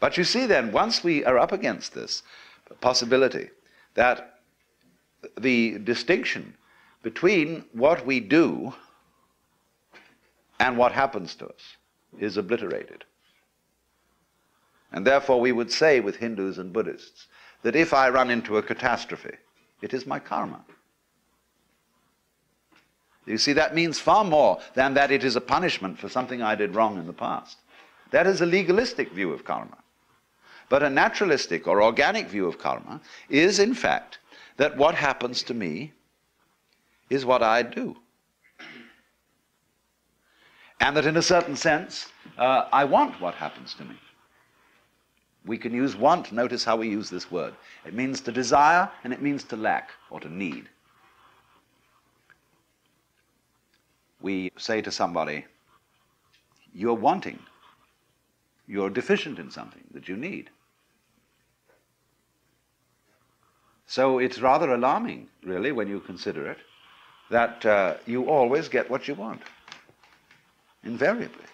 But you see then, once we are up against this possibility that the distinction between what we do and what happens to us is obliterated. And therefore, we would say with Hindus and Buddhists that if I run into a catastrophe, it is my karma. You see, that means far more than that it is a punishment for something I did wrong in the past. That is a legalistic view of karma. But a naturalistic or organic view of karma is, in fact, that what happens to me is what I do. And that in a certain sense, uh, I want what happens to me. We can use want, notice how we use this word. It means to desire and it means to lack or to need. We say to somebody, You're wanting, you're deficient in something that you need. So it's rather alarming, really, when you consider it, that uh, you always get what you want, invariably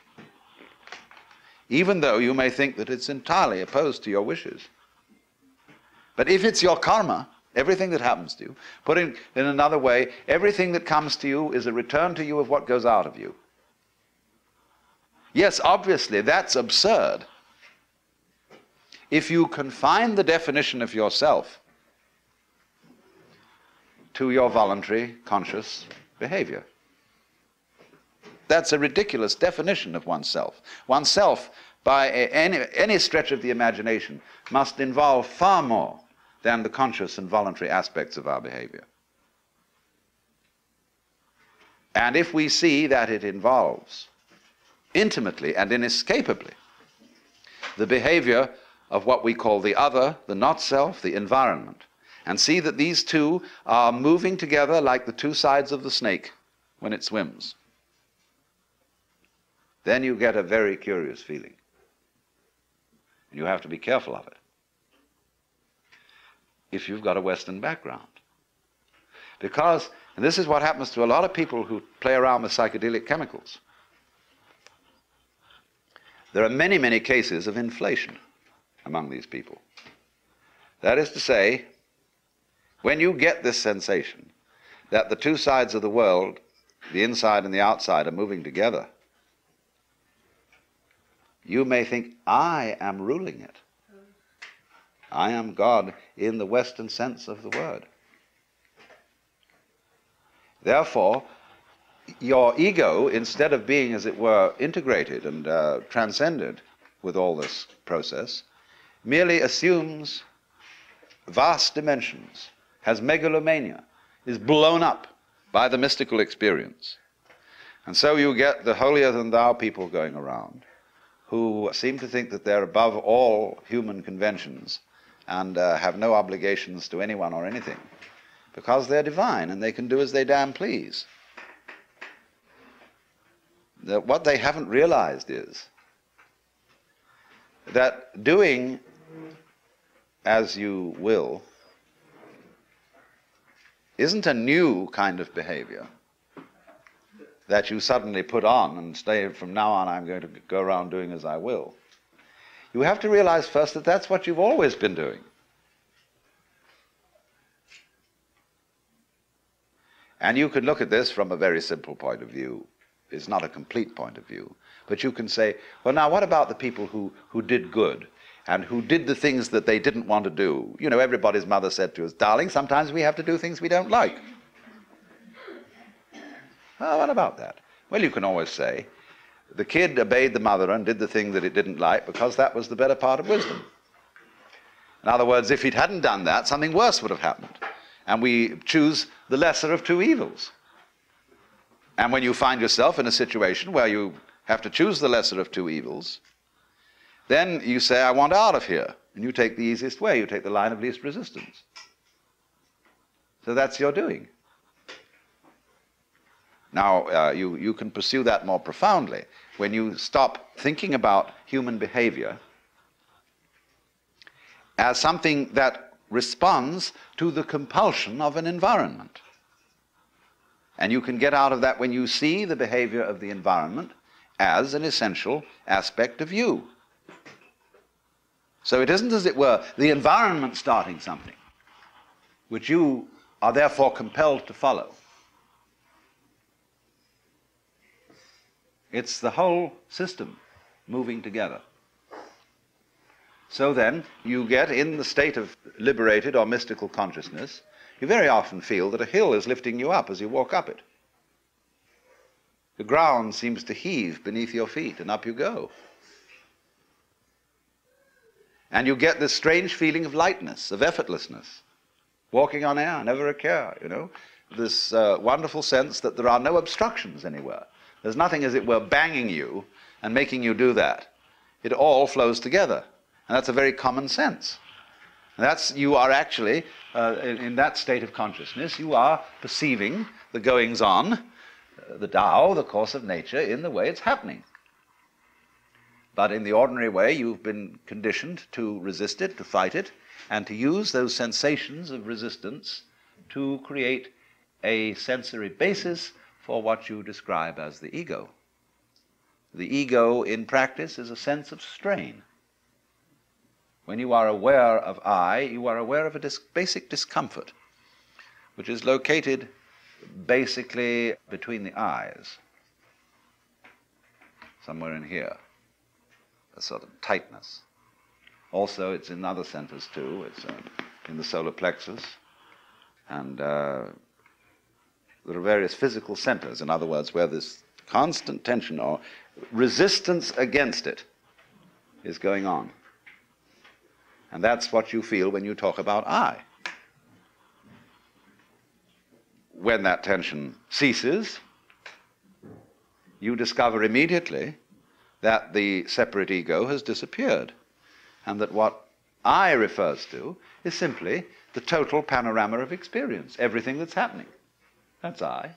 even though you may think that it's entirely opposed to your wishes. But if it's your karma, everything that happens to you, put in, in another way, everything that comes to you is a return to you of what goes out of you. Yes, obviously, that's absurd. If you confine the definition of yourself to your voluntary, conscious behavior. That's a ridiculous definition of oneself. Oneself, by any, any stretch of the imagination, must involve far more than the conscious and voluntary aspects of our behavior. And if we see that it involves intimately and inescapably the behavior of what we call the other, the not self, the environment, and see that these two are moving together like the two sides of the snake when it swims then you get a very curious feeling. And you have to be careful of it if you've got a Western background. Because, and this is what happens to a lot of people who play around with psychedelic chemicals. There are many, many cases of inflation among these people. That is to say, when you get this sensation that the two sides of the world, the inside and the outside, are moving together, you may think, I am ruling it. I am God in the Western sense of the word. Therefore, your ego, instead of being, as it were, integrated and uh, transcended with all this process, merely assumes vast dimensions, has megalomania, is blown up by the mystical experience. And so you get the holier than thou people going around who seem to think that they're above all human conventions and uh, have no obligations to anyone or anything because they're divine and they can do as they damn please. That what they haven't realized is that doing as you will isn't a new kind of behavior that you suddenly put on and say, from now on, I'm going to go around doing as I will. You have to realize first that that's what you've always been doing. And you can look at this from a very simple point of view. It's not a complete point of view. But you can say, well, now, what about the people who, who did good and who did the things that they didn't want to do? You know, everybody's mother said to us, darling, sometimes we have to do things we don't like. Oh, what about that? Well, you can always say, the kid obeyed the mother and did the thing that it didn't like because that was the better part of wisdom. In other words, if it hadn't done that, something worse would have happened. And we choose the lesser of two evils. And when you find yourself in a situation where you have to choose the lesser of two evils, then you say, I want out of here. And you take the easiest way. You take the line of least resistance. So that's your doing. Now, uh, you, you can pursue that more profoundly when you stop thinking about human behavior as something that responds to the compulsion of an environment. And you can get out of that when you see the behavior of the environment as an essential aspect of you. So it isn't, as it were, the environment starting something, which you are therefore compelled to follow. It's the whole system moving together. So then, you get in the state of liberated or mystical consciousness, you very often feel that a hill is lifting you up as you walk up it. The ground seems to heave beneath your feet, and up you go. And you get this strange feeling of lightness, of effortlessness, walking on air, never a care, you know. This uh, wonderful sense that there are no obstructions anywhere. There's nothing, as it were, banging you and making you do that. It all flows together. And that's a very common sense. And that's, you are actually, uh, in, in, that state of consciousness, you are perceiving the goings on, uh, the Tao, the course of nature, in the way it's happening. But in the ordinary way, you've been conditioned to resist it, to fight it, and to use those sensations of resistance to create a sensory basis for what you describe as the ego. The ego, in practice, is a sense of strain. When you are aware of I, you are aware of a dis- basic discomfort, which is located basically between the eyes, somewhere in here, a sort of tightness. Also, it's in other centers too. It's uh, in the solar plexus, and uh, there are various physical centers, in other words, where this constant tension or resistance against it is going on. And that's what you feel when you talk about I. When that tension ceases, you discover immediately that the separate ego has disappeared, and that what I refers to is simply the total panorama of experience, everything that's happening. That's I.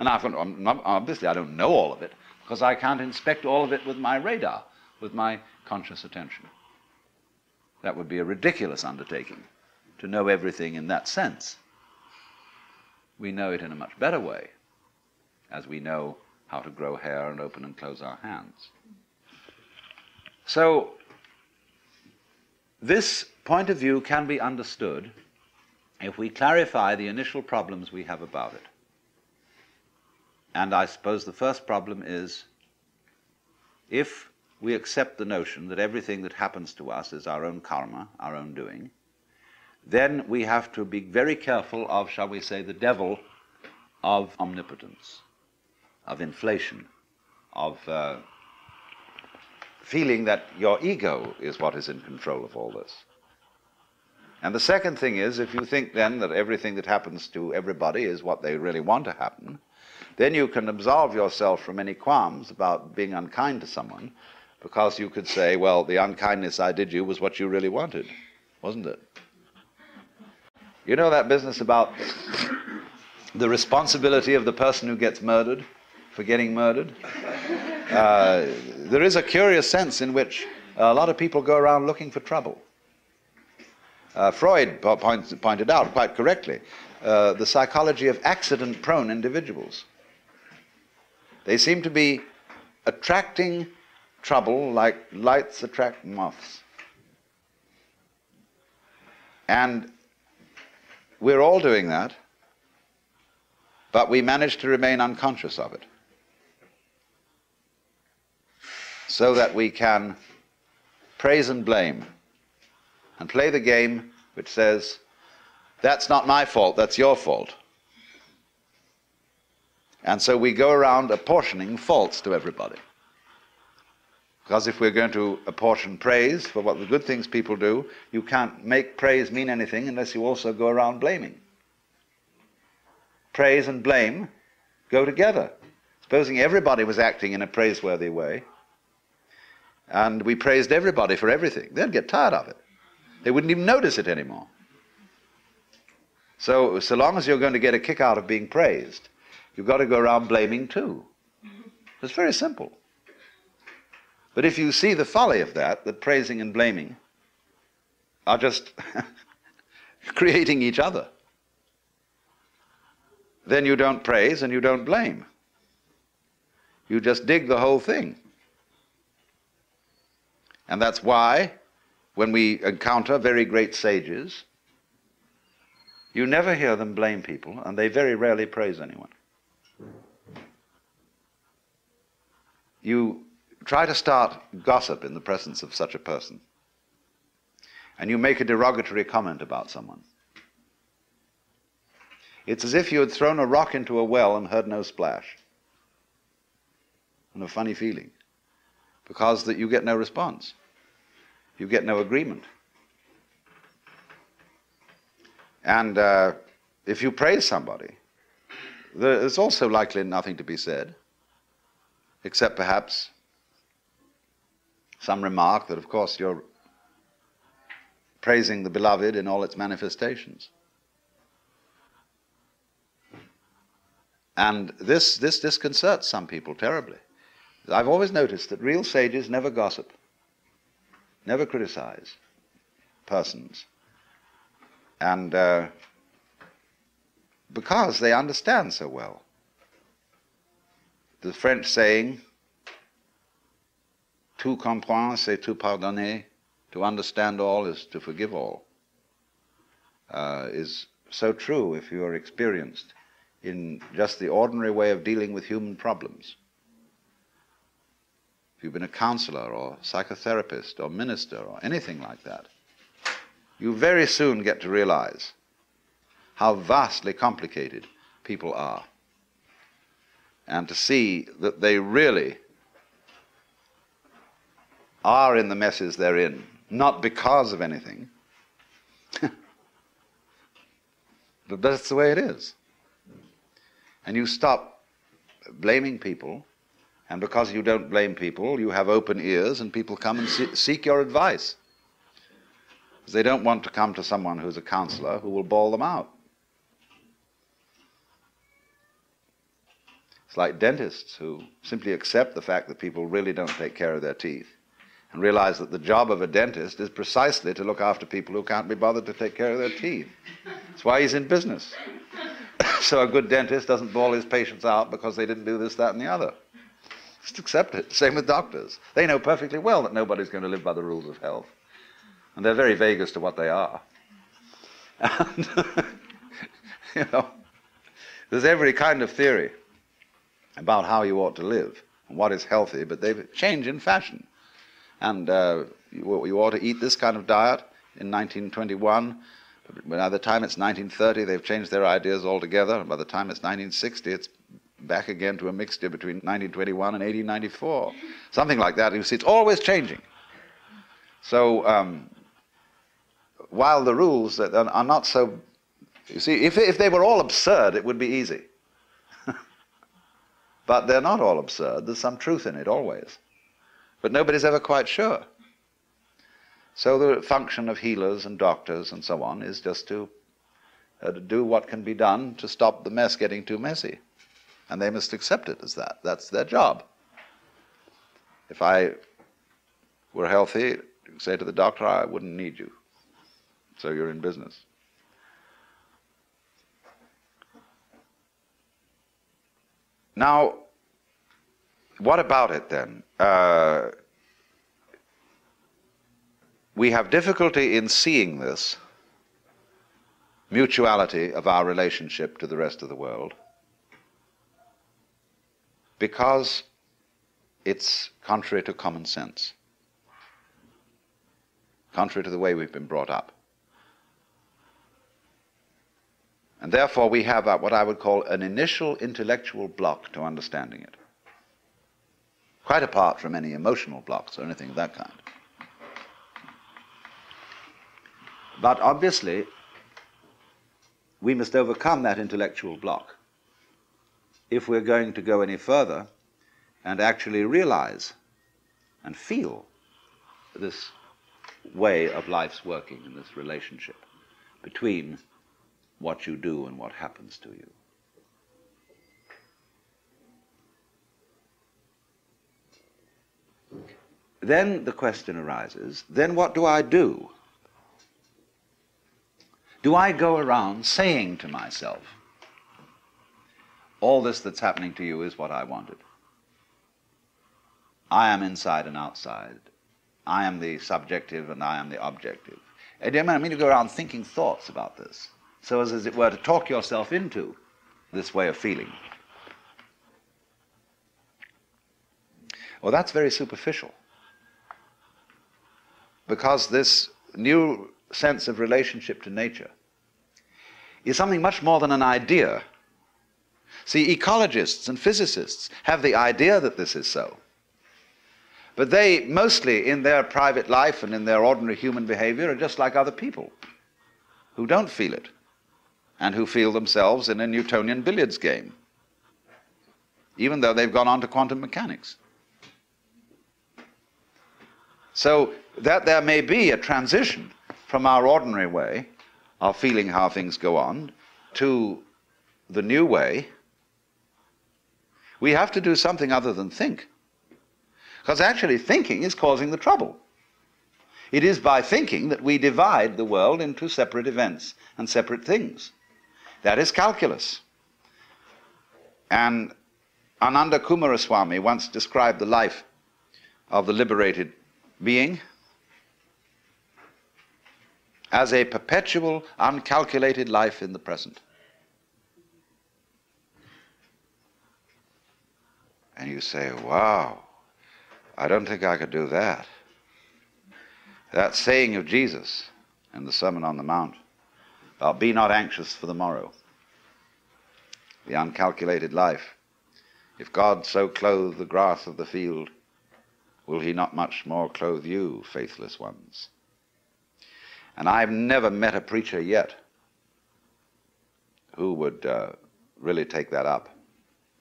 And obviously, I don't know all of it because I can't inspect all of it with my radar, with my conscious attention. That would be a ridiculous undertaking to know everything in that sense. We know it in a much better way, as we know how to grow hair and open and close our hands. So, this point of view can be understood if we clarify the initial problems we have about it. And I suppose the first problem is if we accept the notion that everything that happens to us is our own karma, our own doing, then we have to be very careful of, shall we say, the devil of omnipotence, of inflation, of uh, feeling that your ego is what is in control of all this. And the second thing is, if you think then that everything that happens to everybody is what they really want to happen, then you can absolve yourself from any qualms about being unkind to someone because you could say, well, the unkindness I did you was what you really wanted, wasn't it? You know that business about the responsibility of the person who gets murdered for getting murdered? Uh, there is a curious sense in which a lot of people go around looking for trouble. Uh, Freud pointed out quite correctly uh, the psychology of accident prone individuals. They seem to be attracting trouble like lights attract moths. And we're all doing that, but we manage to remain unconscious of it. So that we can praise and blame and play the game which says, that's not my fault, that's your fault. And so we go around apportioning faults to everybody. Because if we're going to apportion praise for what the good things people do, you can't make praise mean anything unless you also go around blaming. Praise and blame go together. Supposing everybody was acting in a praiseworthy way, and we praised everybody for everything, they'd get tired of it. They wouldn't even notice it anymore. So, so long as you're going to get a kick out of being praised, you've got to go around blaming too. It's very simple. But if you see the folly of that, that praising and blaming are just creating each other, then you don't praise and you don't blame. You just dig the whole thing. And that's why when we encounter very great sages, you never hear them blame people, and they very rarely praise anyone. You try to start gossip in the presence of such a person, and you make a derogatory comment about someone. It's as if you had thrown a rock into a well and heard no splash. And a funny feeling. Because that you get no response. You get no agreement. And uh, if you praise somebody, there's also likely nothing to be said, except perhaps some remark that, of course, you're praising the beloved in all its manifestations. And this, this disconcerts some people terribly. I've always noticed that real sages never gossip, never criticize persons. And uh, because they understand so well. The French saying, tout comprendre, c'est tout pardonner, to understand all is to forgive all, uh, is so true if you are experienced in just the ordinary way of dealing with human problems. If you've been a counselor or psychotherapist or minister or anything like that, you very soon get to realize how vastly complicated people are. And to see that they really are in the messes they're in, not because of anything, but that's the way it is and you stop blaming people, and because you don't blame people, you have open ears, and people come and see- seek your advice. They don't want to come to someone who's a counselor who will bawl them out. It's like dentists who simply accept the fact that people really don't take care of their teeth and realize that the job of a dentist is precisely to look after people who can't be bothered to take care of their teeth. That's why he's in business. so a good dentist doesn't bawl his patients out because they didn't do this, that, and the other. Just accept it. Same with doctors. They know perfectly well that nobody's going to live by the rules of health. And they're very vague as to what they are. And, you know, there's every kind of theory about how you ought to live and what is healthy, but they change in fashion. And uh, you, you ought to eat this kind of diet in 1921 by the time it's 1930, they've changed their ideas altogether. And by the time it's 1960, it's back again to a mixture between 1921 and 1894. Something like that. You see, it's always changing. So um, while the rules are not so, you see, if, if they were all absurd, it would be easy. but they're not all absurd. There's some truth in it always. But nobody's ever quite sure. So the function of healers and doctors and so on is just to, uh, to do what can be done to stop the mess getting too messy. And they must accept it as that. That's their job. If I were healthy, say to the doctor, I wouldn't need you. So you're in business. Now, what about it then? Uh, we have difficulty in seeing this mutuality of our relationship to the rest of the world because it's contrary to common sense, contrary to the way we've been brought up. And therefore, we have what I would call an initial intellectual block to understanding it, quite apart from any emotional blocks or anything of that kind. But obviously, we must overcome that intellectual block if we're going to go any further and actually realize and feel this way of life's working in this relationship between what you do and what happens to you. Then the question arises then what do I do? do I go around saying to myself, all this that's happening to you is what I wanted? I am inside and outside I am the subjective and I am the objective. And I mean to go around thinking thoughts about this, so as, as it were, to talk yourself into this way of feeling. Well, that's very superficial. Because this new sense of relationship to nature is something much more than an idea. See, ecologists and physicists have the idea that this is so. But they, mostly in their private life and in their ordinary human behavior, are just like other people who don't feel it and who feel themselves in a Newtonian billiards game, even though they've gone on to quantum mechanics. So that there may be a transition from our ordinary way of feeling how things go on to the new way, we have to do something other than think. Because actually, thinking is causing the trouble. It is by thinking that we divide the world into separate events and separate things. That is calculus. And Ananda Coomaraswamy once described the life of the liberated being as a perpetual, uncalculated life in the present. And you say, wow, I don't think I could do that. That saying of Jesus in the Sermon on the Mount about be not anxious for the morrow, the uncalculated life. If God so clothe the grass of the field, will he not much more clothe you, faithless ones? And I've never met a preacher yet who would uh, really take that up.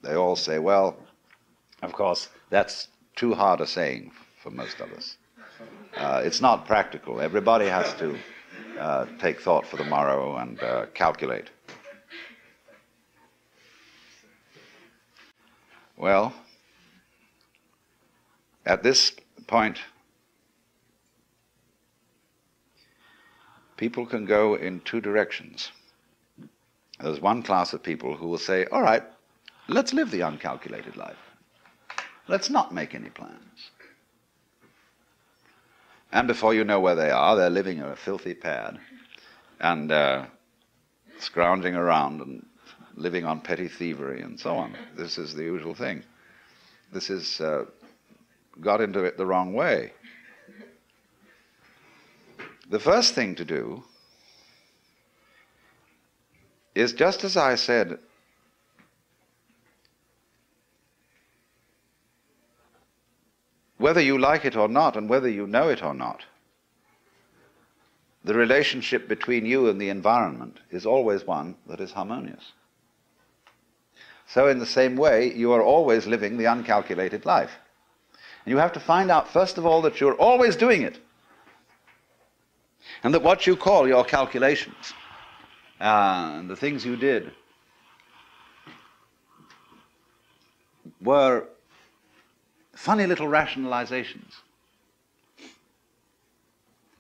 They all say, well, of course, that's too hard a saying for most of us. Uh, it's not practical. Everybody has to uh, take thought for the morrow and uh, calculate. Well, at this point, people can go in two directions. There's one class of people who will say, all right, let's live the uncalculated life. Let's not make any plans. And before you know where they are, they're living in a filthy pad and uh, scrounging around and living on petty thievery and so on. This is the usual thing. This is uh, got into it the wrong way. The first thing to do is just as I said whether you like it or not, and whether you know it or not, the relationship between you and the environment is always one that is harmonious. So, in the same way, you are always living the uncalculated life. And you have to find out, first of all, that you're always doing it. And that what you call your calculations uh, and the things you did were funny little rationalizations.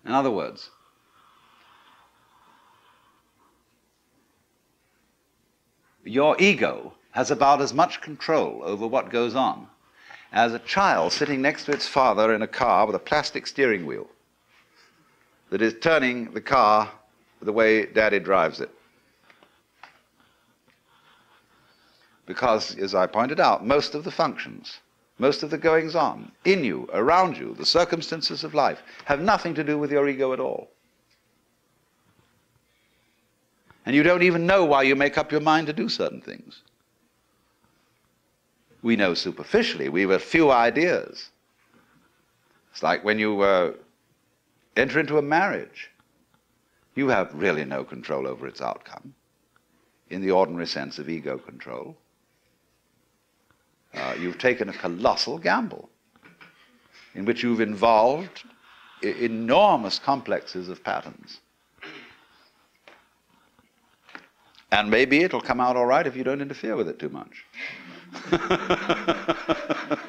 In other words, your ego has about as much control over what goes on as a child sitting next to its father in a car with a plastic steering wheel that is turning the car the way daddy drives it. Because, as I pointed out, most of the functions most of the goings on in you, around you, the circumstances of life, have nothing to do with your ego at all. And you don't even know why you make up your mind to do certain things. We know superficially, we have a few ideas. It's like when you uh, enter into a marriage, you have really no control over its outcome in the ordinary sense of ego control uh, you've taken a colossal gamble in which you've involved enormous complexes of patterns. And maybe it'll come out all right if you don't interfere with it too much.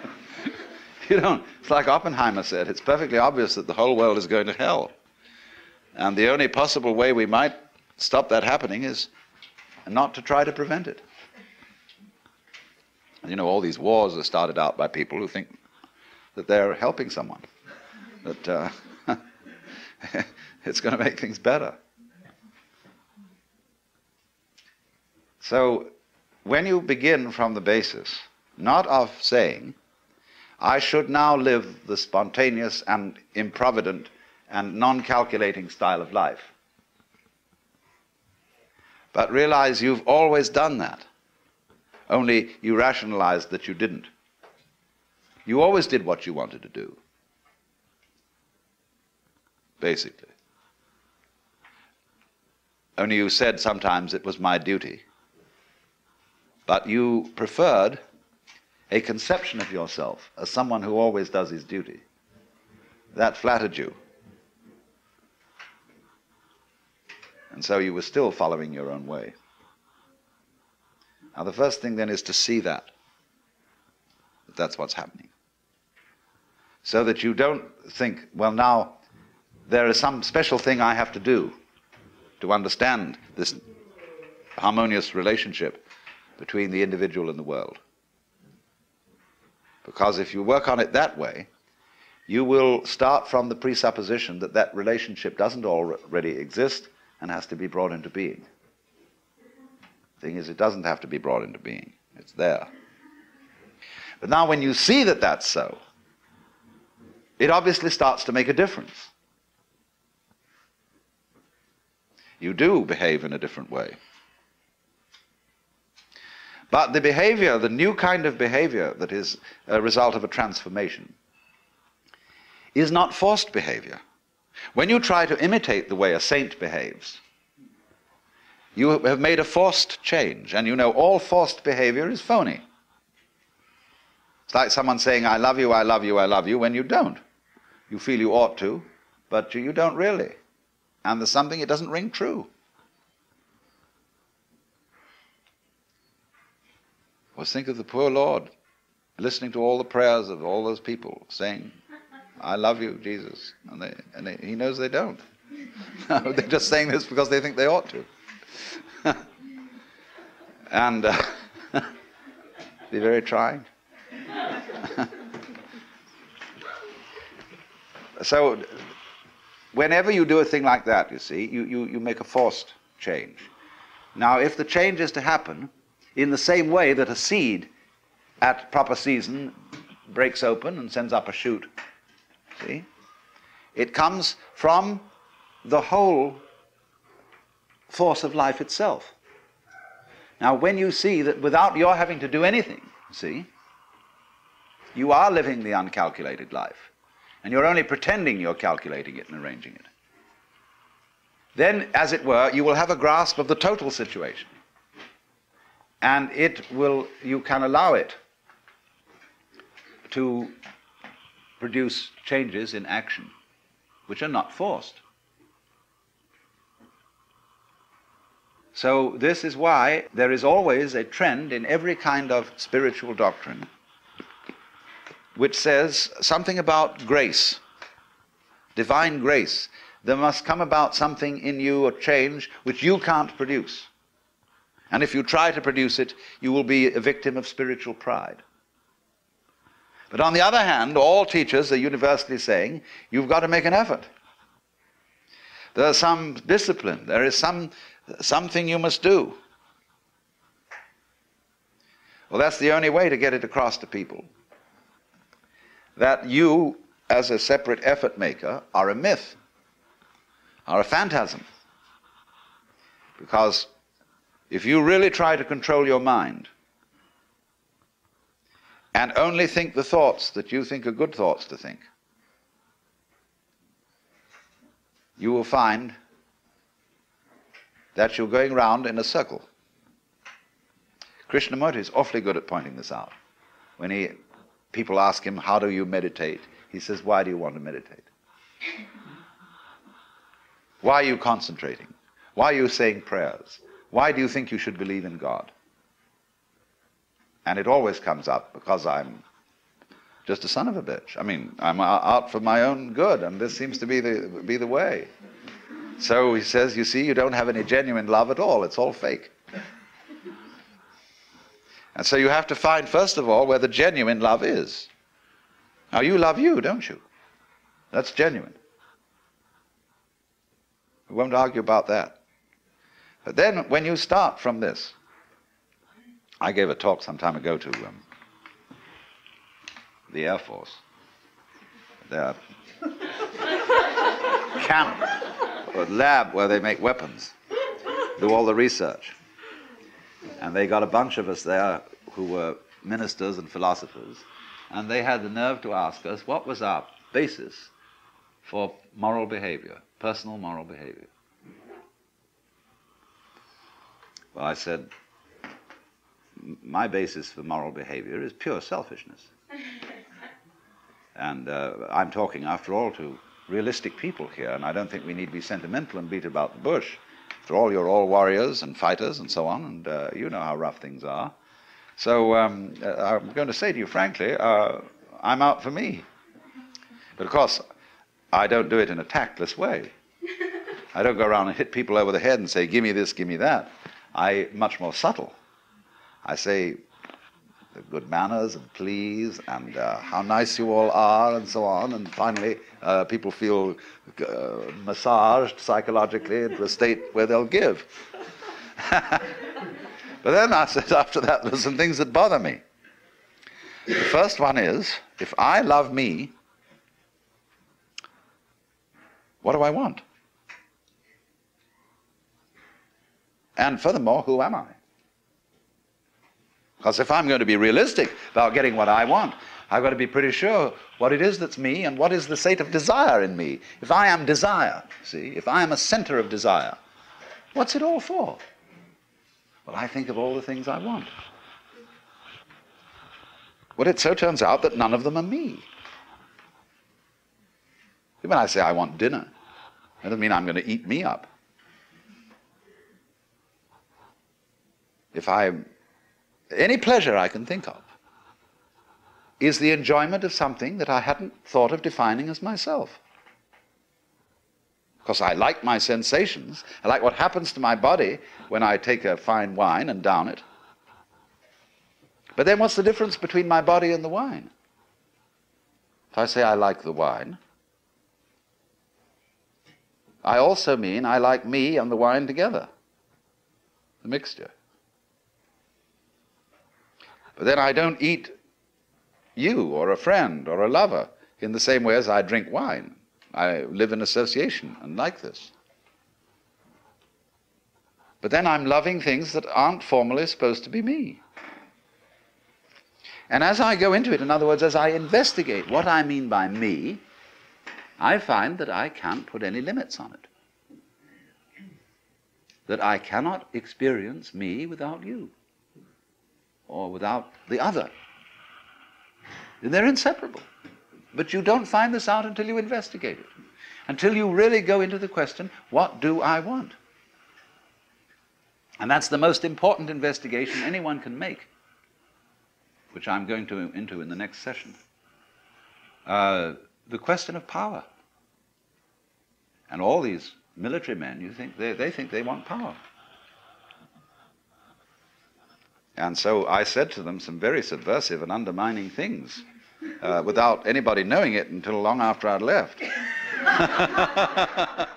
you don't. It's like Oppenheimer said it's perfectly obvious that the whole world is going to hell. And the only possible way we might stop that happening is not to try to prevent it. You know, all these wars are started out by people who think that they're helping someone. that uh, it's going to make things better. So, when you begin from the basis, not of saying, I should now live the spontaneous and improvident and non calculating style of life, but realize you've always done that, only you rationalized that you didn't. You always did what you wanted to do, basically. Only you said sometimes it was my duty. But you preferred a conception of yourself as someone who always does his duty. That flattered you. And so you were still following your own way. Now, the first thing then is to see that, that that's what's happening. So that you don't think, well, now there is some special thing I have to do to understand this harmonious relationship between the individual and the world. Because if you work on it that way, you will start from the presupposition that that relationship doesn't already exist and has to be brought into being. Thing is, it doesn't have to be brought into being, it's there. But now, when you see that that's so, it obviously starts to make a difference. You do behave in a different way. But the behavior, the new kind of behavior that is a result of a transformation, is not forced behavior. When you try to imitate the way a saint behaves, you have made a forced change, and you know all forced behavior is phony. It's like someone saying, I love you, I love you, I love you, when you don't. You feel you ought to, but you don't really. And there's something, it doesn't ring true. Was think of the poor Lord listening to all the prayers of all those people saying, I love you, Jesus. And, they, and he knows they don't. They're just saying this because they think they ought to. and uh, be very trying. so, whenever you do a thing like that, you see, you, you, you make a forced change. Now, if the change is to happen in the same way that a seed at proper season breaks open and sends up a shoot, see, it comes from the whole force of life itself. Now, when you see that without your having to do anything, see, you are living the uncalculated life, and you're only pretending you're calculating it and arranging it, then, as it were, you will have a grasp of the total situation. And it will, you can allow it to produce changes in action, which are not forced. So, this is why there is always a trend in every kind of spiritual doctrine which says something about grace, divine grace. There must come about something in you, a change, which you can't produce. And if you try to produce it, you will be a victim of spiritual pride. But on the other hand, all teachers are universally saying you've got to make an effort. There's some discipline, there is some something you must do. Well, that's the only way to get it across to people. That you, as a separate effort maker, are a myth, are a phantasm. Because if you really try to control your mind and only think the thoughts that you think are good thoughts to think, you will find that you're going round in a circle. Krishnamurti is awfully good at pointing this out. When he, people ask him, How do you meditate? He says, Why do you want to meditate? Why are you concentrating? Why are you saying prayers? Why do you think you should believe in God? And it always comes up because I'm just a son of a bitch. I mean, I'm out for my own good, and this seems to be the, be the way. So he says, You see, you don't have any genuine love at all. It's all fake. And so you have to find, first of all, where the genuine love is. Now, you love you, don't you? That's genuine. We won't argue about that. But then when you start from this, I gave a talk some time ago to um, the Air Force. Their camp or lab where they make weapons, do all the research. And they got a bunch of us there who were ministers and philosophers, and they had the nerve to ask us what was our basis for moral behavior, personal moral behavior. Well, I said, my basis for moral behavior is pure selfishness. and uh, I'm talking, after all, to realistic people here, and I don't think we need to be sentimental and beat about the bush. After all, you're all warriors and fighters and so on, and uh, you know how rough things are. So um, uh, I'm going to say to you frankly, uh, I'm out for me. But of course, I don't do it in a tactless way. I don't go around and hit people over the head and say, give me this, give me that. I much more subtle. I say good manners and please and uh, how nice you all are and so on. And finally, uh, people feel uh, massaged psychologically into a state where they'll give. but then I said after that, there's some things that bother me. The first one is if I love me, what do I want? And furthermore, who am I? Because if I'm going to be realistic about getting what I want, I've got to be pretty sure what it is that's me and what is the state of desire in me. If I am desire, see, if I am a center of desire, what's it all for? Well, I think of all the things I want. Well, it so turns out that none of them are me. When I say I want dinner, that doesn't mean I'm going to eat me up. if I, any pleasure I can think of, is the enjoyment of something that I hadn't thought of defining as myself. Because I like my sensations, I like what happens to my body when I take a fine wine and down it. But then what's the difference between my body and the wine? If I say I like the wine, I also mean I like me and the wine together, the mixture. But then I don't eat you or a friend or a lover in the same way as I drink wine. I live in association and like this. But then I'm loving things that aren't formally supposed to be me. And as I go into it, in other words, as I investigate what I mean by me, I find that I can't put any limits on it. That I cannot experience me without you or without the other. They're inseparable. But you don't find this out until you investigate it, until you really go into the question what do I want? And that's the most important investigation anyone can make, which I'm going to into in the next session. Uh, the question of power. And all these military men, you think they, they think they want power. And so I said to them some very subversive and undermining things uh, without anybody knowing it until long after I'd left.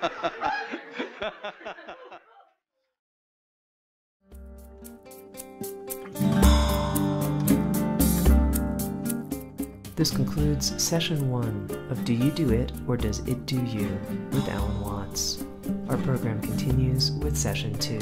This concludes session one of Do You Do It or Does It Do You with Alan Watts. Our program continues with session two.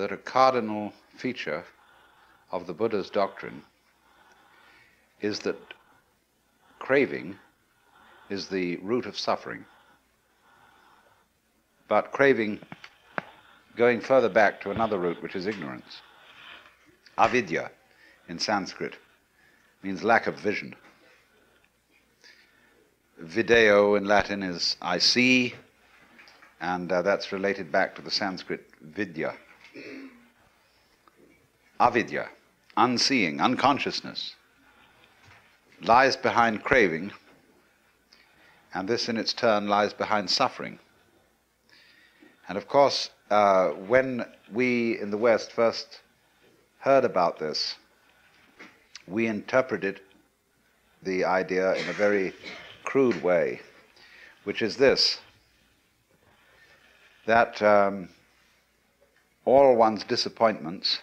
That a cardinal feature of the Buddha's doctrine is that craving is the root of suffering. But craving going further back to another root, which is ignorance. Avidya in Sanskrit means lack of vision. Video in Latin is I see, and uh, that's related back to the Sanskrit vidya. Avidya, unseeing, unconsciousness. lies behind craving, and this in its turn lies behind suffering. And of course, uh, when we in the West first heard about this, we interpreted the idea in a very crude way, which is this that um, all one's disappointments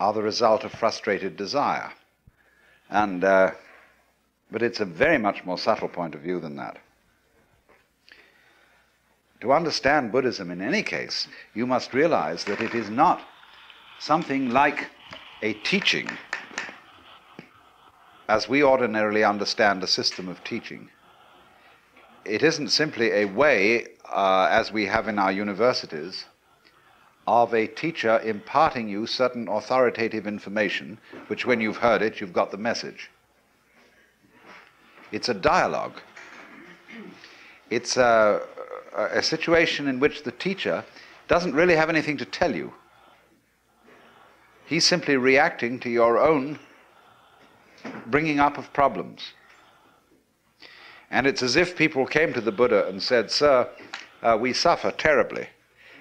are the result of frustrated desire. And, uh, but it's a very much more subtle point of view than that. To understand Buddhism in any case, you must realize that it is not something like a teaching as we ordinarily understand a system of teaching. It isn't simply a way, uh, as we have in our universities, of a teacher imparting you certain authoritative information, which when you've heard it, you've got the message. It's a dialogue. It's a, a situation in which the teacher doesn't really have anything to tell you. He's simply reacting to your own bringing up of problems. And it's as if people came to the Buddha and said, Sir, uh, we suffer terribly.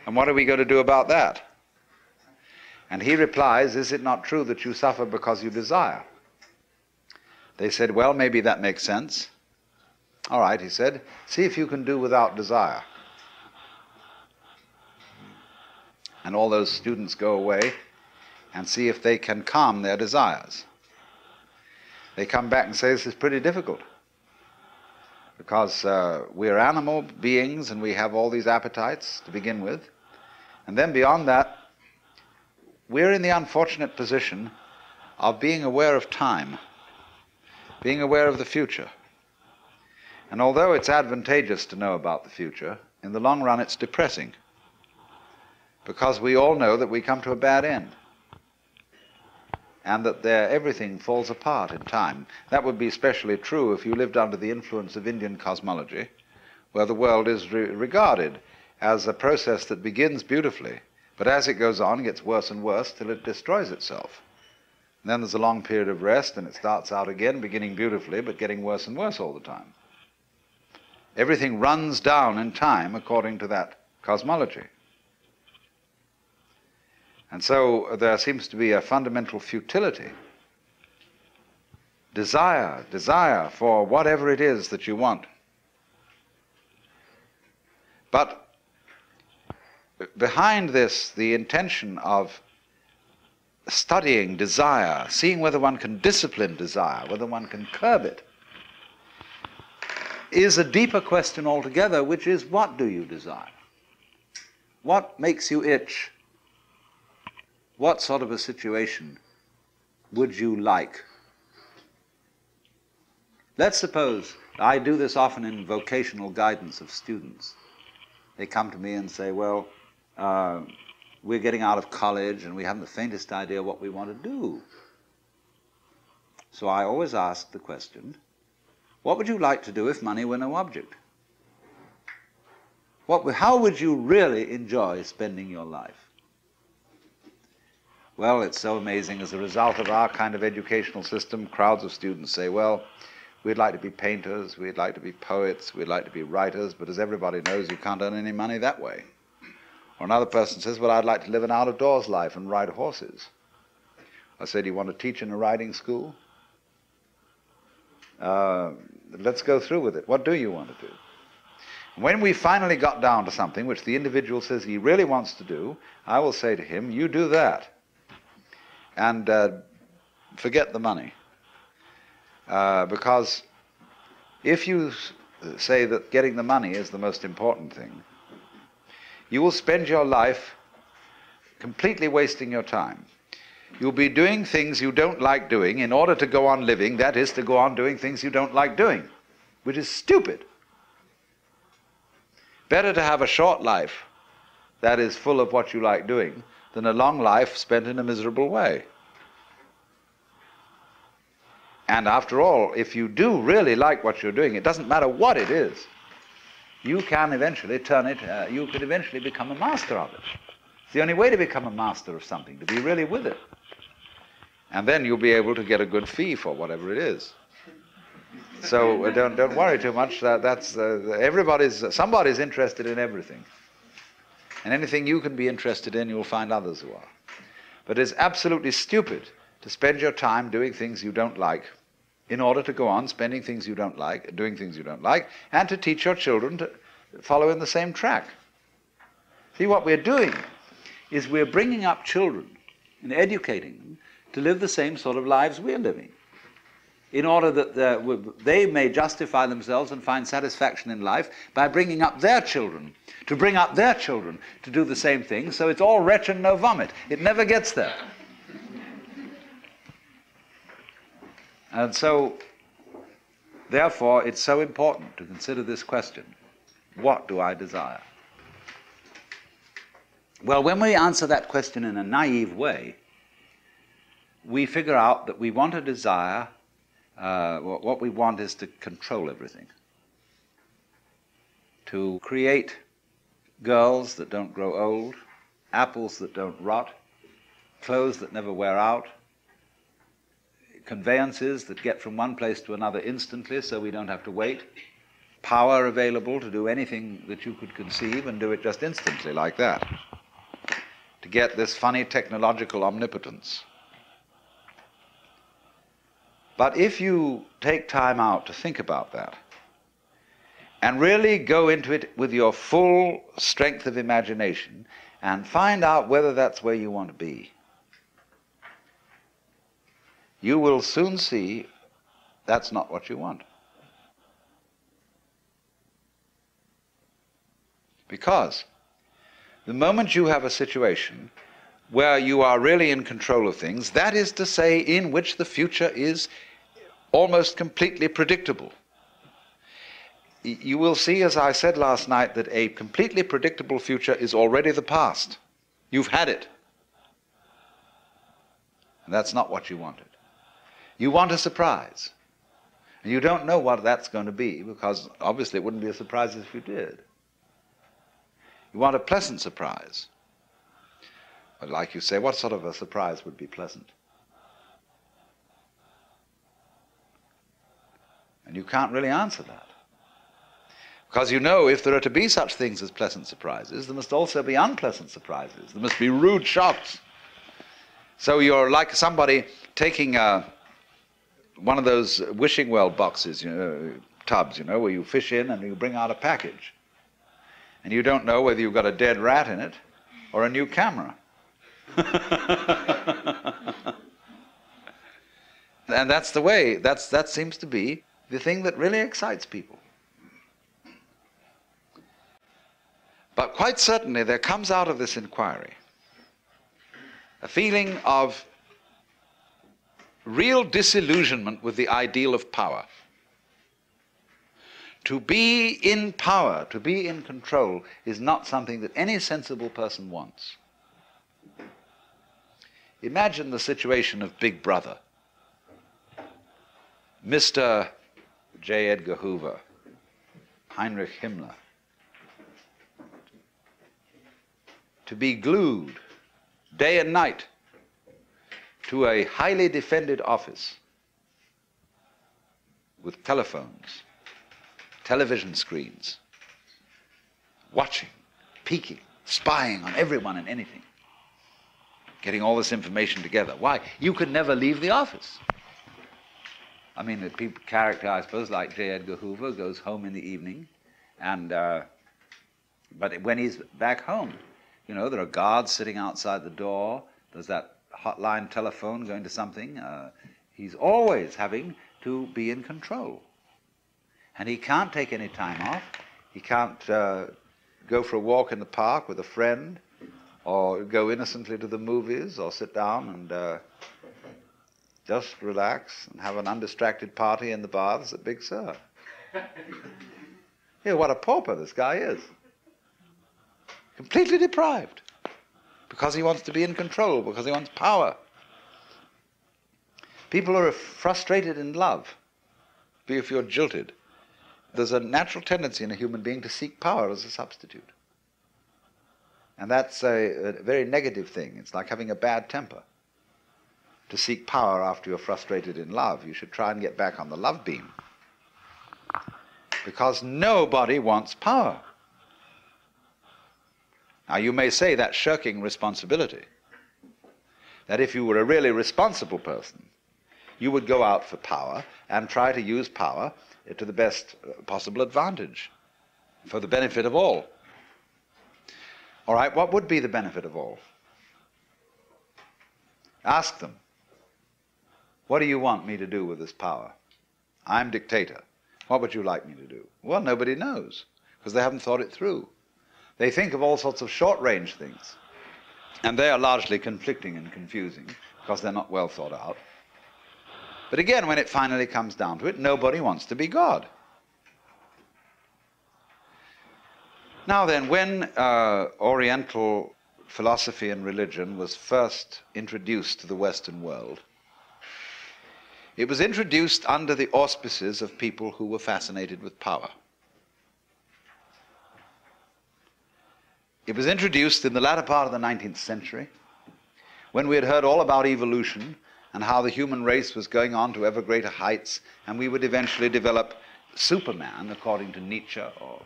And what are we going to do about that? And he replies, Is it not true that you suffer because you desire? They said, Well, maybe that makes sense. All right, he said, see if you can do without desire. And all those students go away and see if they can calm their desires. They come back and say this is pretty difficult because uh, we're animal beings and we have all these appetites to begin with. And then beyond that, we're in the unfortunate position of being aware of time, being aware of the future. And although it's advantageous to know about the future, in the long run it's depressing because we all know that we come to a bad end and that there everything falls apart in time. That would be especially true if you lived under the influence of Indian cosmology, where the world is re- regarded as a process that begins beautifully, but as it goes on, it gets worse and worse till it destroys itself. And then there's a long period of rest, and it starts out again, beginning beautifully, but getting worse and worse all the time. Everything runs down in time according to that cosmology. And so there seems to be a fundamental futility. Desire, desire for whatever it is that you want. But behind this, the intention of studying desire, seeing whether one can discipline desire, whether one can curb it, is a deeper question altogether, which is what do you desire? What makes you itch? What sort of a situation would you like? Let's suppose, I do this often in vocational guidance of students. They come to me and say, Well, uh, we're getting out of college and we haven't the faintest idea what we want to do. So I always ask the question what would you like to do if money were no object? What, how would you really enjoy spending your life? Well, it's so amazing. As a result of our kind of educational system, crowds of students say, well, we'd like to be painters, we'd like to be poets, we'd like to be writers, but as everybody knows, you can't earn any money that way. Or another person says, well, I'd like to live an out of doors life and ride horses. I say, do you want to teach in a riding school? Uh, let's go through with it. What do you want to do? When we finally got down to something which the individual says he really wants to do, I will say to him, you do that and uh, forget the money. Uh, because if you say that getting the money is the most important thing, you will spend your life completely wasting your time. You'll be doing things you don't like doing in order to go on living, that is, to go on doing things you don't like doing, which is stupid. Better to have a short life that is full of what you like doing than a long life spent in a miserable way. And after all, if you do really like what you're doing, it doesn't matter what it is, you can eventually turn it, uh, you could eventually become a master of it. It's the only way to become a master of something, to be really with it. And then you'll be able to get a good fee for whatever it is. So uh, don't, don't worry too much. That, that's uh, everybody's somebody's interested in everything, and anything you can be interested in, you'll find others who are. But it's absolutely stupid to spend your time doing things you don't like, in order to go on spending things you don't like, doing things you don't like, and to teach your children to follow in the same track. See what we're doing is we're bringing up children and educating them to live the same sort of lives we're living in order that they may justify themselves and find satisfaction in life by bringing up their children, to bring up their children to do the same thing. So it's all retch and no vomit. It never gets there. And so, therefore, it's so important to consider this question what do I desire? Well, when we answer that question in a naive way, we figure out that we want a desire uh, what we want is to control everything. To create girls that don't grow old, apples that don't rot, clothes that never wear out, conveyances that get from one place to another instantly so we don't have to wait, power available to do anything that you could conceive and do it just instantly like that. To get this funny technological omnipotence. But if you take time out to think about that and really go into it with your full strength of imagination and find out whether that's where you want to be, you will soon see that's not what you want. Because the moment you have a situation where you are really in control of things, that is to say, in which the future is almost completely predictable. You will see, as I said last night, that a completely predictable future is already the past. You've had it. And that's not what you wanted. You want a surprise. And you don't know what that's going to be because obviously it wouldn't be a surprise if you did. You want a pleasant surprise. But like you say, what sort of a surprise would be pleasant? And you can't really answer that. Because you know if there are to be such things as pleasant surprises, there must also be unpleasant surprises. There must be rude shocks. So you're like somebody taking a, one of those wishing well boxes, you know, tubs, you know, where you fish in and you bring out a package. And you don't know whether you've got a dead rat in it or a new camera. and that's the way, that's, that seems to be the thing that really excites people. But quite certainly, there comes out of this inquiry a feeling of real disillusionment with the ideal of power. To be in power, to be in control, is not something that any sensible person wants. Imagine the situation of Big Brother. Mr. J. Edgar Hoover, Heinrich Himmler. To be glued day and night to a highly defended office with telephones, television screens, watching, peeking, spying on everyone and anything getting all this information together. Why? You could never leave the office. I mean, the people, character, I suppose, like J. Edgar Hoover goes home in the evening, and uh, but when he's back home, you know, there are guards sitting outside the door. There's that hotline telephone going to something. Uh, he's always having to be in control, and he can't take any time off. He can't uh, go for a walk in the park with a friend or go innocently to the movies, or sit down and uh, just relax and have an undistracted party in the baths at Big Sur. yeah, what a pauper this guy is. Completely deprived. Because he wants to be in control, because he wants power. People are frustrated in love. If you're jilted. There's a natural tendency in a human being to seek power as a substitute. And that's a, a very negative thing. It's like having a bad temper. to seek power after you're frustrated in love. You should try and get back on the love beam. Because nobody wants power. Now, you may say that's shirking responsibility. That if you were a really responsible person, you would go out for power and try to use power to the best possible advantage for the benefit of all. All right, what would be the benefit of all? Ask them. What do you want me to do with this power? I'm dictator. What would you like me to do? Well, nobody knows because they haven't thought it through. They think of all sorts of short range things. And they are largely conflicting and confusing because they're not well thought out. But again, when it finally comes down to it, nobody wants to be God. Now then, when uh, Oriental philosophy and religion was first introduced to the Western world, it was introduced under the auspices of people who were fascinated with power. It was introduced in the latter part of the 19th century when we had heard all about evolution and how the human race was going on to ever greater heights and we would eventually develop Superman, according to Nietzsche or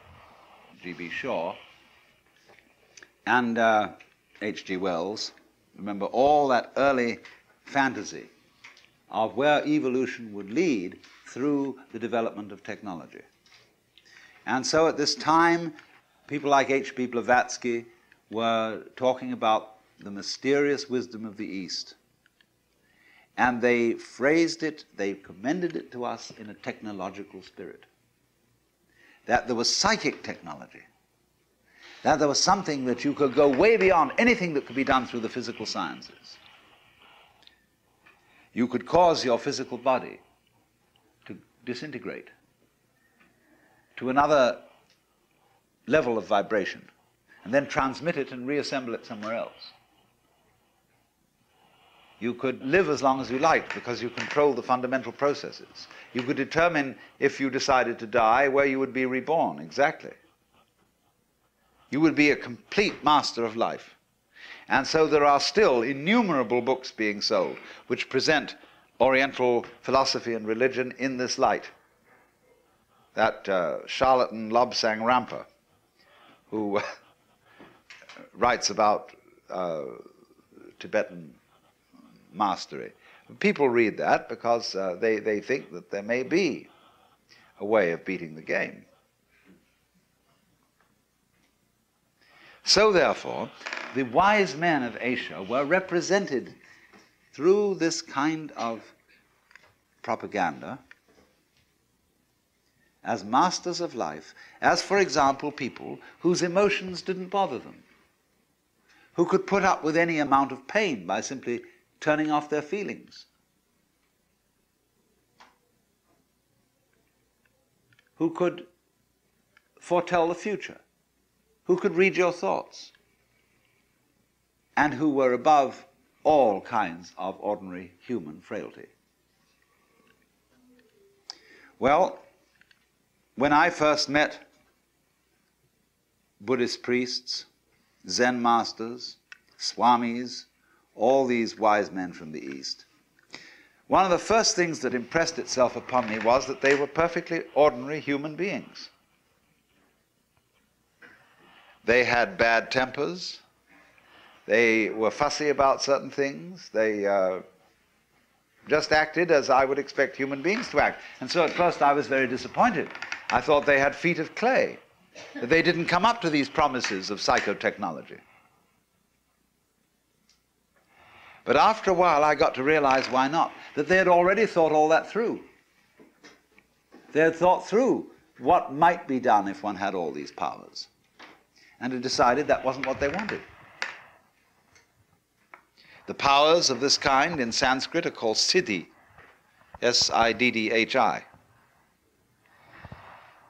G.B. Shaw and H.G. Uh, Wells. Remember all that early fantasy of where evolution would lead through the development of technology. And so at this time, people like H.P. Blavatsky were talking about the mysterious wisdom of the East. And they phrased it, they commended it to us in a technological spirit. That there was psychic technology, that there was something that you could go way beyond anything that could be done through the physical sciences you could cause your physical body to disintegrate to another level of vibration and then transmit it and reassemble it somewhere else. You could live as long as you liked because you control the fundamental processes. You could determine if you decided to die where you would be reborn, exactly. You would be a complete master of life. And so there are still innumerable books being sold which present Oriental philosophy and religion in this light. That uh, charlatan Lobsang Rampa, who writes about uh, Tibetan mastery. People read that because uh, they, they think that there may be a way of beating the game. So, therefore, the wise men of Asia were represented through this kind of propaganda as masters of life, as, for example, people whose emotions didn't bother them, who could put up with any amount of pain by simply turning off their feelings. Who could foretell the future, who could read your thoughts, and who were above all kinds of ordinary human frailty. Well, when I first met Buddhist priests, Zen masters, swamis, all these wise men from the East, one of the first things that impressed itself upon me was that they were perfectly ordinary human beings. They had bad tempers, they were fussy about certain things. They uh, just acted as I would expect human beings to act. And so at first I was very disappointed. I thought they had feet of clay, that they didn't come up to these promises of psychotechnology. But after a while, I got to realize why not. That they had already thought all that through. They had thought through what might be done if one had all these powers. And had decided that wasn't what they wanted. The powers of this kind in Sanskrit are called siddhi, S I D D H I.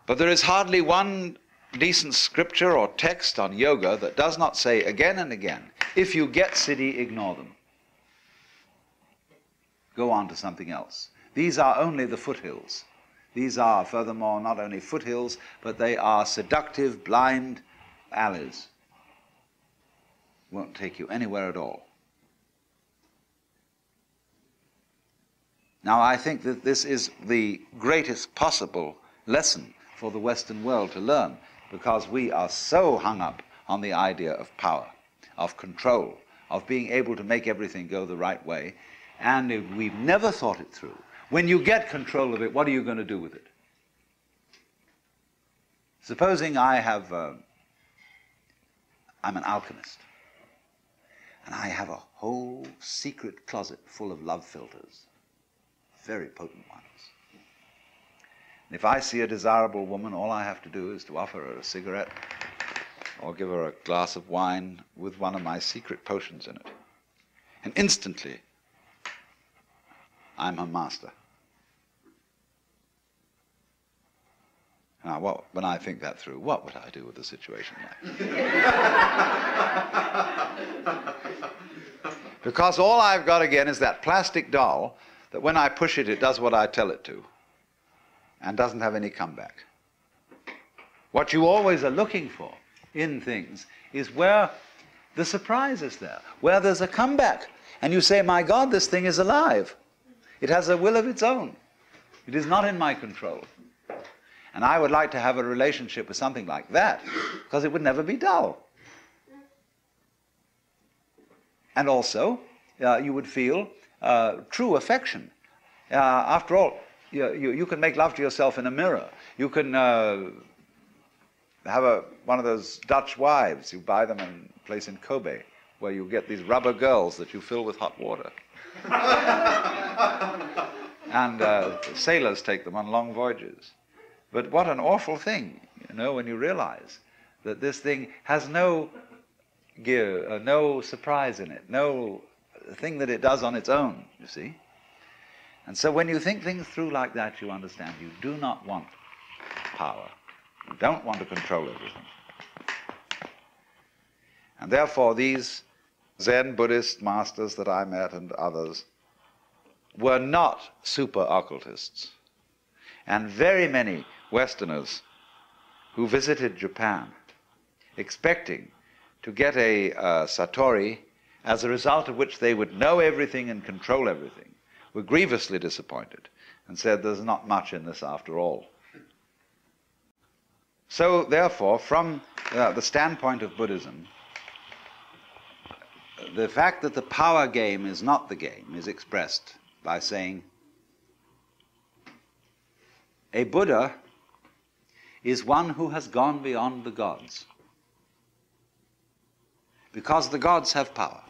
But there is hardly one decent scripture or text on yoga that does not say again and again if you get siddhi, ignore them. Go on to something else. These are only the foothills. These are, furthermore, not only foothills, but they are seductive, blind alleys. Won't take you anywhere at all. Now, I think that this is the greatest possible lesson for the Western world to learn because we are so hung up on the idea of power, of control, of being able to make everything go the right way, and we've never thought it through. When you get control of it, what are you going to do with it? Supposing I have, uh, I'm an alchemist, and I have a whole secret closet full of love philters, very potent ones. If I see a desirable woman, all I have to do is to offer her a cigarette or give her a glass of wine with one of my secret potions in it. And instantly, I'm her master. Now, what, when I think that through, what would I do with a situation like Because all I've got again is that plastic doll that when I push it, it does what I tell it to and doesn't have any comeback. What you always are looking for in things is where the surprise is there, where there's a comeback. And you say, My God, this thing is alive. It has a will of its own. It is not in my control. And I would like to have a relationship with something like that because it would never be dull. And also, uh, you would feel uh, true affection. Uh, after all, you, you, you, can make love to yourself in a mirror. You can uh, have a, one of those Dutch wives. You buy them in a place in Kobe where you get these rubber girls that you fill with hot water. and uh, sailors take them on long voyages. But what an awful thing, you know, when you realize that this thing has no gear, uh, no surprise in it, no thing that it does on its own, you see. And so when you think things through like that, you understand you do not want power. You don't want to control everything. And therefore, these Zen Buddhist masters that I met and others were not super occultists. And very many Westerners who visited Japan expecting to get a uh, Satori as a result of which they would know everything and control everything were grievously disappointed and said there's not much in this after all. So, therefore, from uh, the standpoint of Buddhism, the fact that the power game is not the game is expressed by saying a Buddha is one who has gone beyond the gods. Because the gods have power.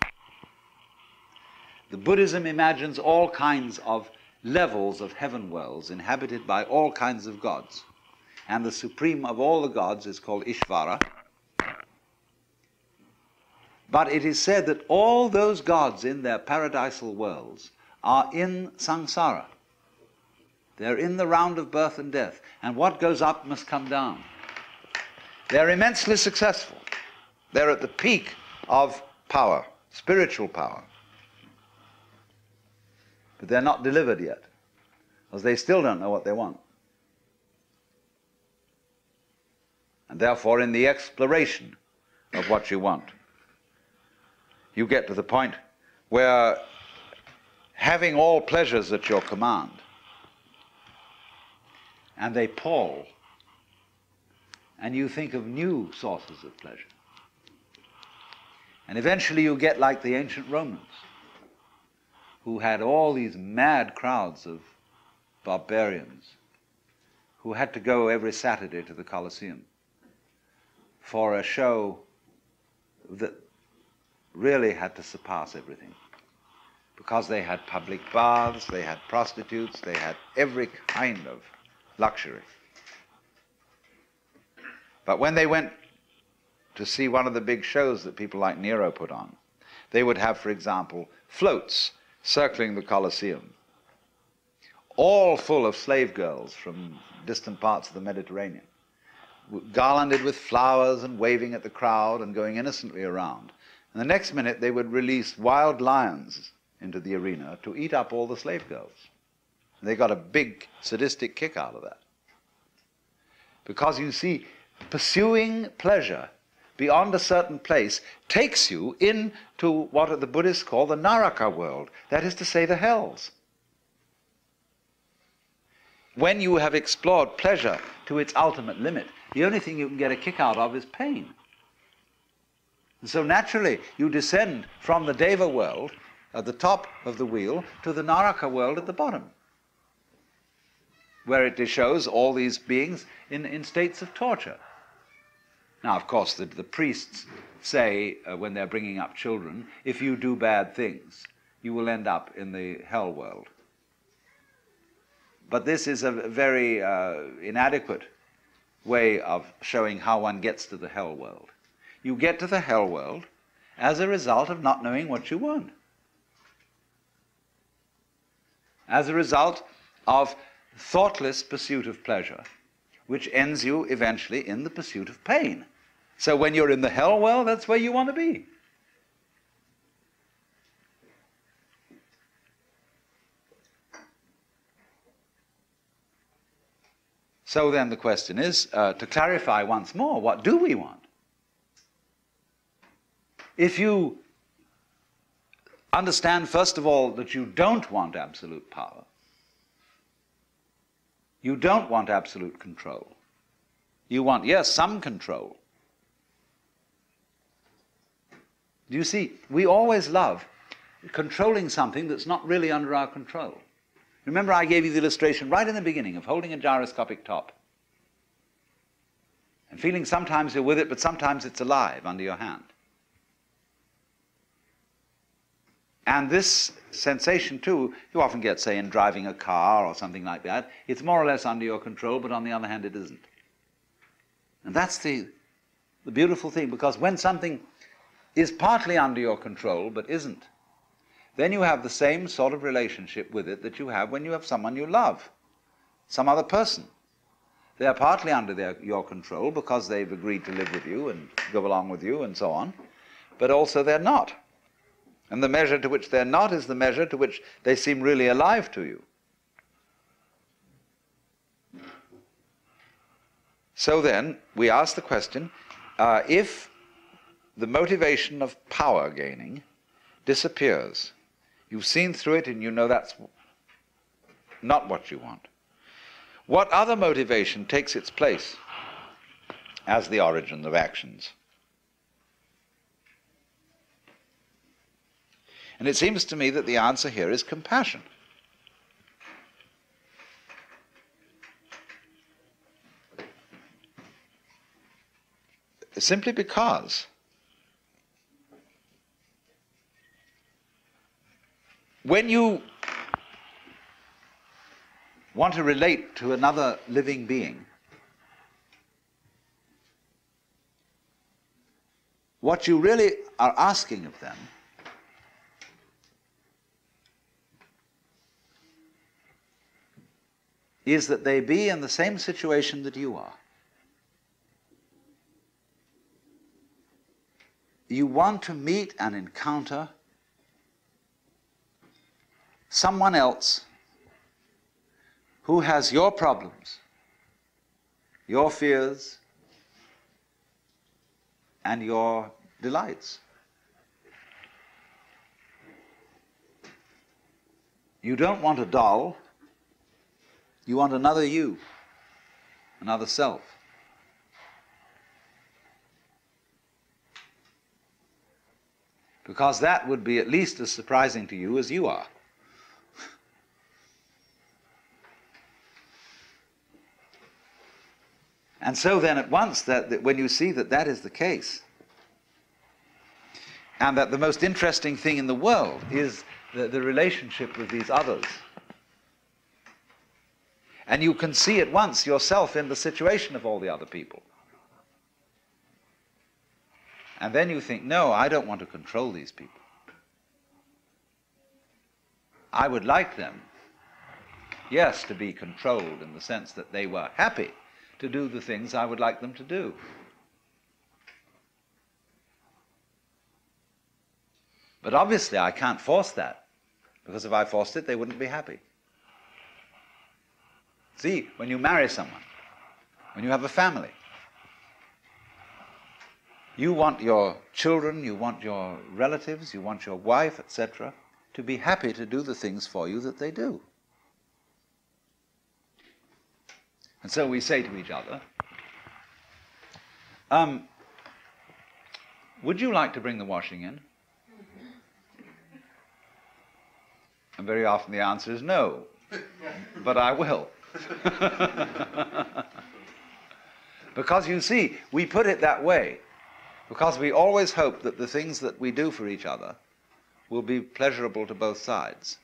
The Buddhism imagines all kinds of levels of heaven worlds inhabited by all kinds of gods. And the supreme of all the gods is called Ishvara. But it is said that all those gods in their paradisal worlds are in samsara. They're in the round of birth and death and what goes up must come down. They're immensely successful. They're at the peak of power, spiritual power. But they're not delivered yet, because they still don't know what they want. And therefore, in the exploration of what you want, you get to the point where having all pleasures at your command and they pall. And you think of new sources of pleasure. And eventually you get like the ancient Romans, who had all these mad crowds of barbarians who had to go every Saturday to the Colosseum for a show that really had to surpass everything. Because they had public baths, they had prostitutes, they had every kind of luxury. But when they went to see one of the big shows that people like Nero put on, they would have, for example, floats circling the Colosseum, all full of slave girls from distant parts of the Mediterranean, garlanded with flowers and waving at the crowd and going innocently around. And the next minute they would release wild lions into the arena to eat up all the slave girls. They got a big sadistic kick out of that. Because you see, pursuing pleasure beyond a certain place takes you into what the Buddhists call the Naraka world, that is to say, the hells. when you have explored pleasure to its ultimate limit, the only thing you can get a kick out of is pain. And so naturally, you descend from the Deva world at the top of the wheel to the Naraka world at the bottom, where it shows all these beings in, in states of torture. Now, of course, the, the priests say uh, when they're bringing up children, if you do bad things, you will end up in the hell world. But this is a very uh, inadequate way of showing how one gets to the hell world. You get to the hell world as a result of not knowing what you want. As a result of thoughtless pursuit of pleasure, which ends you eventually in the pursuit of pain. So when you're in the hell world, that's where you want to be. So then the question is uh, to clarify once more what do we want? If you understand, first of all, that you don't want absolute power, you don't want absolute control. You want, yes, some control. Do you see? We always love controlling something that's not really under our control. Remember, I gave you the illustration right in the beginning of holding a gyroscopic top and feeling sometimes you're with it, but sometimes it's alive under your hand. And this sensation, too, you often get, say, in driving a car or something like that. It's more or less under your control, but on the other hand, it isn't. And that's the, the beautiful thing, because when something is partly under your control, but isn't, then you have the same sort of relationship with it that you have when you have someone you love, some other person. They are partly under their, your control because they've agreed to live with you and go along with you and so on, but also they're not. And the measure to which they're not is the measure to which they seem really alive to you. So then, we ask the question uh, if the motivation of power gaining disappears, You've seen through it and you know that's not what you want. What other motivation takes its place as the origin of actions? And it seems to me that the answer here is compassion. Simply because When you want to relate to another living being, what you really are asking of them is that they be in the same situation that you are. You want to meet and encounter someone else who has your problems, your fears, and your delights. You don't want a doll, you want another you, another self. Because that would be at least as surprising to you as you are. And so then at once, that, that when you see that that is the case, and that the most interesting thing in the world is the, the relationship with these others, and you can see at once yourself in the situation of all the other people. And then you think, no, I don't want to control these people. I would like them, yes, to be controlled in the sense that they were happy to do the things I would like them to do. But obviously, I can't force that, because if I forced it, they wouldn't be happy. See, when you marry someone, when you have a family, you want your children, you want your relatives, you want your wife, etc., to be happy to do the things for you that they do. And so we say to each other, um, Would you like to bring the washing in? And very often the answer is no, but I will. because you see, we put it that way because we always hope that the things that we do for each other will be pleasurable to both sides.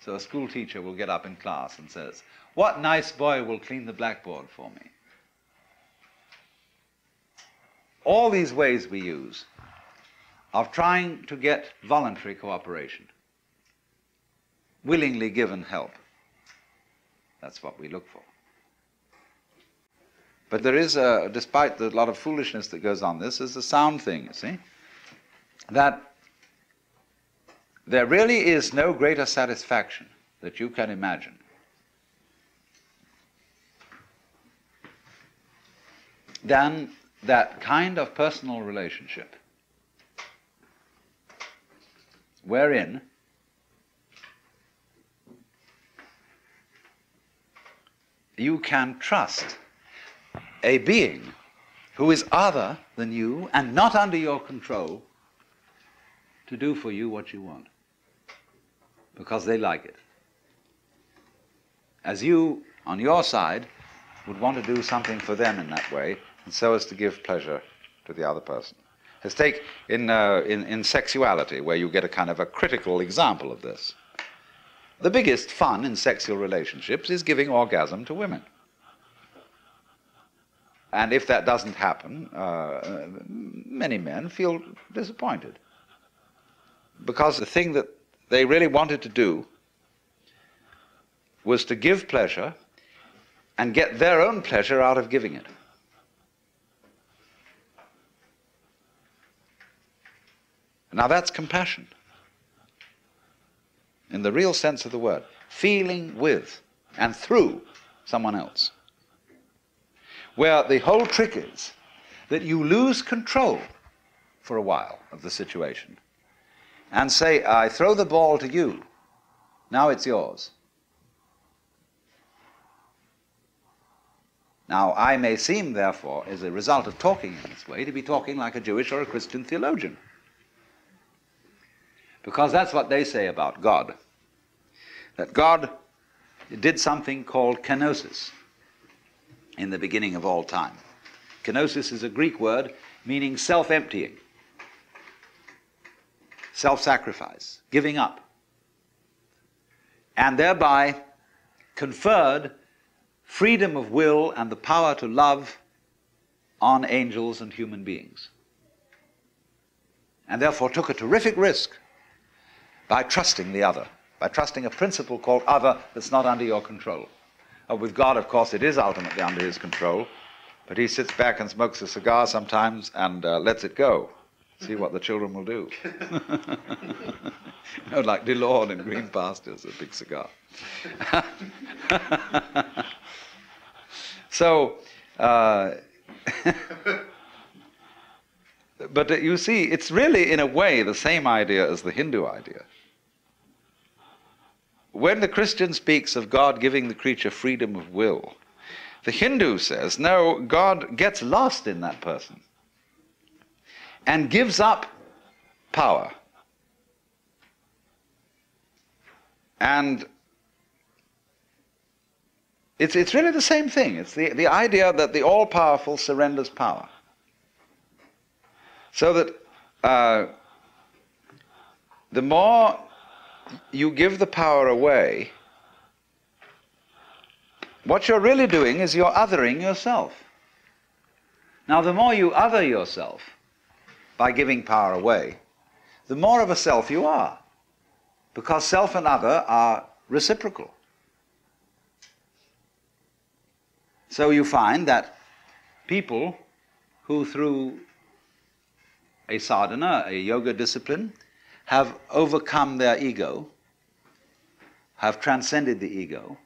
So a school teacher will get up in class and says, What nice boy will clean the blackboard for me? All these ways we use of trying to get voluntary cooperation, willingly given help. That's what we look for. But there is, a, despite the lot of foolishness that goes on, this is a sound thing, you see, that there really is no greater satisfaction that you can imagine than that kind of personal relationship wherein you can trust a being who is other than you and not under your control to do for you what you want because they like it. As you, on your side, would want to do something for them in that way, and so as to give pleasure to the other person. Let's take in, uh, in, in sexuality, where you get a kind of a critical example of this. The biggest fun in sexual relationships is giving orgasm to women. And if that doesn't happen, uh, many men feel disappointed. Because the thing that they really wanted to do was to give pleasure and get their own pleasure out of giving it. Now that's compassion in the real sense of the word, feeling with and through someone else. Where the whole trick is that you lose control for a while of the situation and say, I throw the ball to you, now it's yours. Now, I may seem, therefore, as a result of talking in this way, to be talking like a Jewish or a Christian theologian. Because that's what they say about God. That God did something called kenosis in the beginning of all time. Kenosis is a Greek word meaning self emptying, self sacrifice, giving up, and thereby conferred freedom of will and the power to love on angels and human beings. And therefore took a terrific risk by trusting the other, by trusting a principle called other that's not under your control. Uh, with God, of course, it is ultimately under his control, but he sits back and smokes a cigar sometimes and uh, lets it go. See what the children will do. you know, like De Lawd in Green Pastures, a big cigar. so, uh, but you see, it's really, in a way, the same idea as the Hindu idea. When the Christian speaks of God giving the creature freedom of will, the Hindu says, no, God gets lost in that person and gives up power. And it's, it's really the same thing. It's the, the idea that the all powerful surrenders power. So that uh, the more you give the power away, what you're really doing is you're othering yourself. Now, the more you other yourself by giving power away, the more of a self you are, because self and other are reciprocal. So you find that people who, through a sadhana, a yoga discipline, have overcome their ego, have transcended the ego,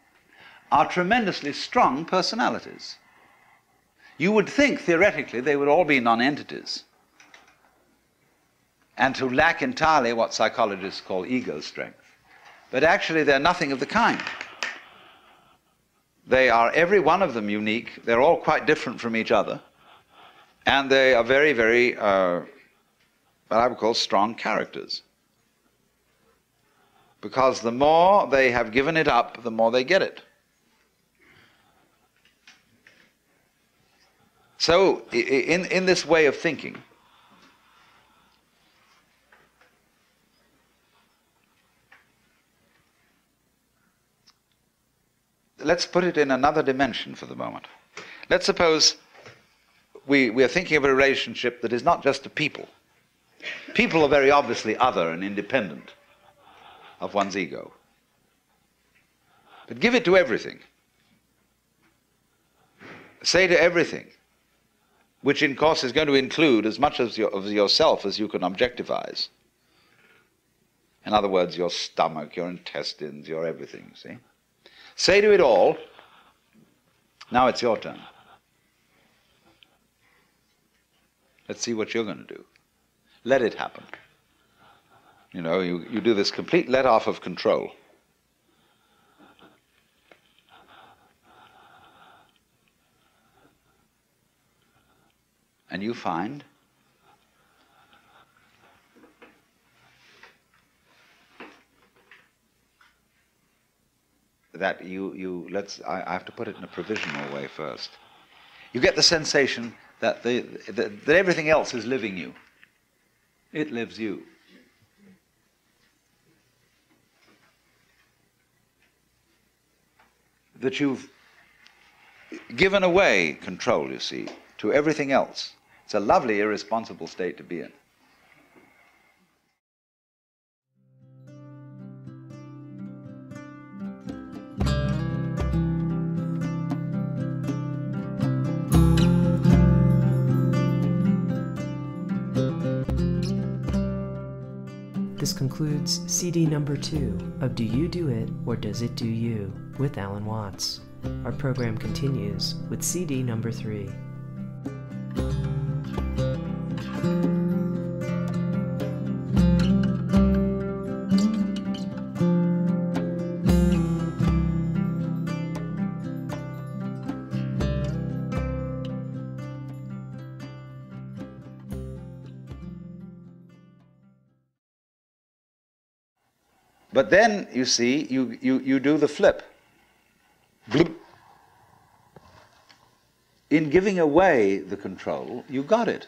are tremendously strong personalities. You would think, theoretically, they would all be nonentities and to lack entirely what psychologists call ego strength. But actually, they're nothing of the kind. They are every one of them unique. They're all quite different from each other. And they are very, very, uh, what I would call strong characters. Because the more they have given it up, the more they get it. So, in, in this way of thinking, let's put it in another dimension for the moment. Let's suppose we, we are thinking of a relationship that is not just to people. People are very obviously other and independent of one's ego. But give it to everything. Say to everything, which in course is going to include as much your, of yourself as you can objectifize. In other words, your stomach, your intestines, your everything, see? Say to it all, now it's your turn. Let's see what you're going to do. Let it happen. You know, you, you do this complete let off of control. And you find that you, you let's, I, I have to put it in a provisional way first. You get the sensation that, the, that, that everything else is living you. It lives you. That you've given away control, you see, to everything else. It's a lovely, irresponsible state to be in. This concludes CD number two of Do You Do It or Does It Do You with Alan Watts. Our program continues with CD number three. But then, you see, you, you, you do the flip. Bloop. In giving away the control, you got it.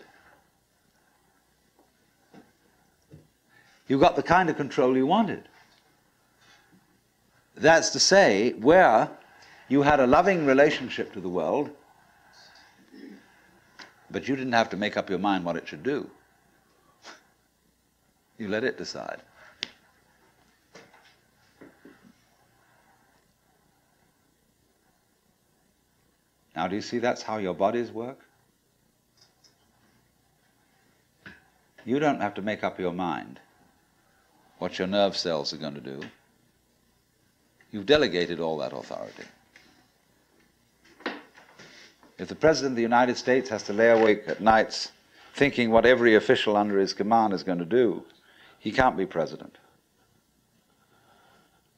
You got the kind of control you wanted. That's to say, where you had a loving relationship to the world, but you didn't have to make up your mind what it should do. You let it decide. Now, do you see that's how your bodies work? You don't have to make up your mind what your nerve cells are going to do. You've delegated all that authority. If the President of the United States has to lay awake at nights thinking what every official under his command is going to do, he can't be president.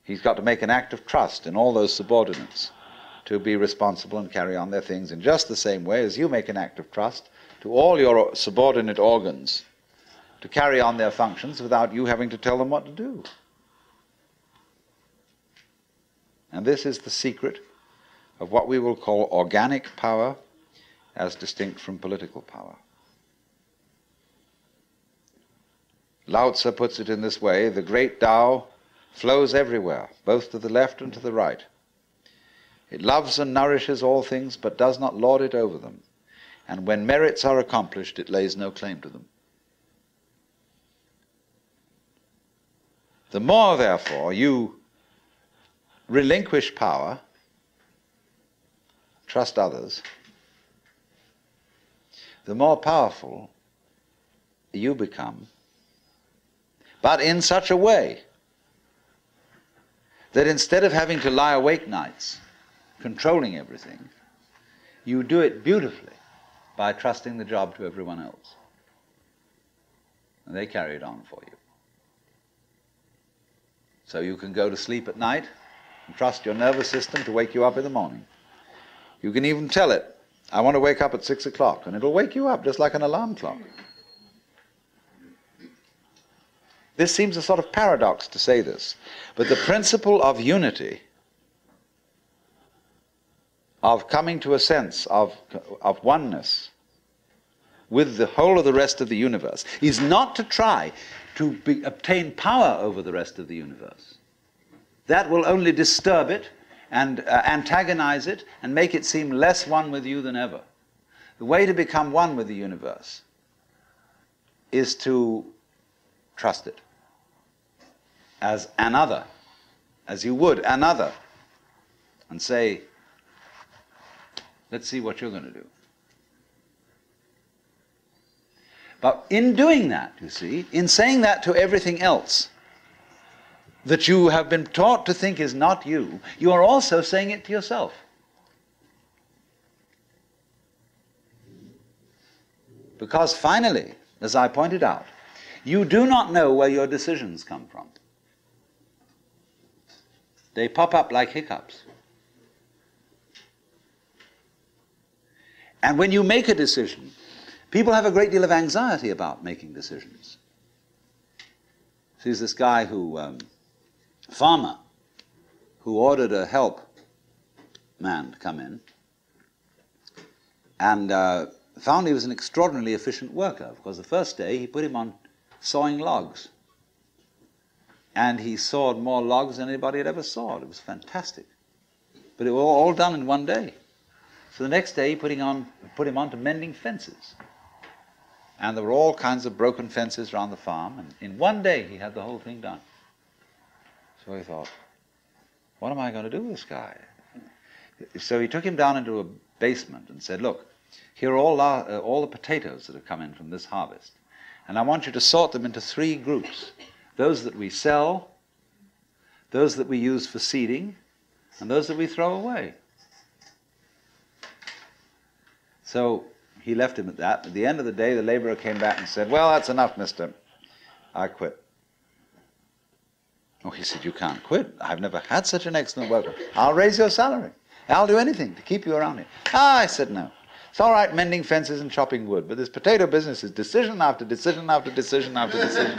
He's got to make an act of trust in all those subordinates to be responsible and carry on their things in just the same way as you make an act of trust to all your subordinate organs to carry on their functions without you having to tell them what to do. And this is the secret of what we will call organic power as distinct from political power. Lao Tzu puts it in this way the great Tao flows everywhere, both to the left and to the right. It loves and nourishes all things, but does not lord it over them. And when merits are accomplished, it lays no claim to them. The more, therefore, you relinquish power, trust others, the more powerful you become, but in such a way that instead of having to lie awake nights, controlling everything, you do it beautifully by trusting the job to everyone else. And they carry it on for you. So you can go to sleep at night and trust your nervous system to wake you up in the morning. You can even tell it, I want to wake up at six o'clock, and it'll wake you up just like an alarm clock. This seems a sort of paradox to say this, but the principle of unity, of coming to a sense of, of oneness with the whole of the rest of the universe, is not to try to be, obtain power over the rest of the universe. That will only disturb it and uh, antagonize it and make it seem less one with you than ever. The way to become one with the universe is to trust it as another, as you would another, and say, let's see what you're going to do. But in doing that, you see, in saying that to everything else, that you have been taught to think is not you, you are also saying it to yourself. Because finally, as I pointed out, you do not know where your decisions come from. They pop up like hiccups. And when you make a decision, people have a great deal of anxiety about making decisions. There's this guy who um, farmer who ordered a help man to come in and uh, found he was an extraordinarily efficient worker because the first day he put him on sawing logs. And he sawed more logs than anybody had ever sawed. It was fantastic. But it was all done in one day. So the next day he put him on, put him on to mending fences. And there were all kinds of broken fences around the farm. And in one day he had the whole thing done. So he thought, what am I going to do with this guy? So he took him down into a basement and said, look, here are all, uh, all the potatoes that have come in from this harvest. And I want you to sort them into three groups. Those that we sell, those that we use for seeding, and those that we throw away. So he left him at that. At the end of the day, the laborer came back and said, Well, that's enough, mister. I quit. Oh, he said, You can't quit. I've never had such an excellent worker. I'll raise your salary. I'll do anything to keep you around here. Ah, I said, No. It's all right mending fences and chopping wood, but this potato business is decision after decision after decision after decision.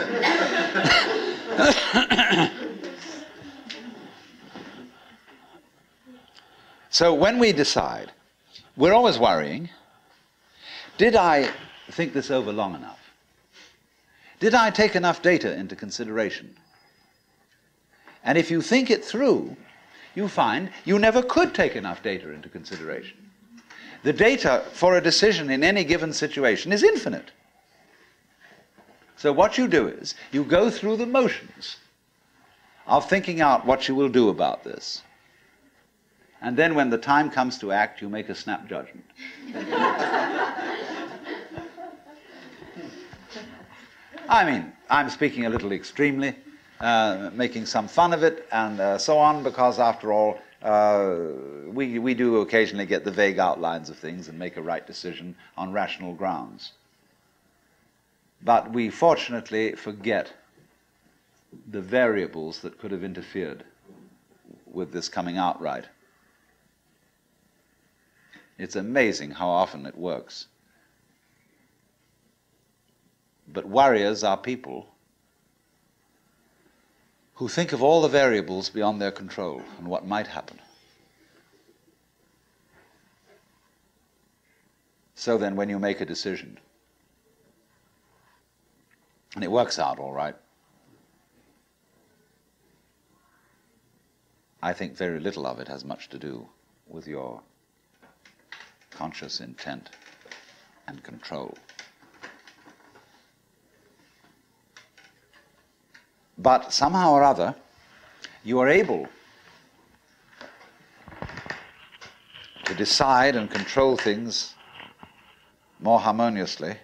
so when we decide, we're always worrying did I think this over long enough? Did I take enough data into consideration? And if you think it through, you find you never could take enough data into consideration. The data for a decision in any given situation is infinite. So what you do is you go through the motions of thinking out what you will do about this. And then when the time comes to act, you make a snap judgment. I mean, I'm speaking a little extremely, uh, making some fun of it and uh, so on, because after all, uh, we, we do occasionally get the vague outlines of things and make a right decision on rational grounds. But we fortunately forget the variables that could have interfered with this coming out right. It's amazing how often it works. But warriors are people who think of all the variables beyond their control and what might happen. So then, when you make a decision, and it works out all right, I think very little of it has much to do with your conscious intent and control. But somehow or other, you are able to decide and control things more harmoniously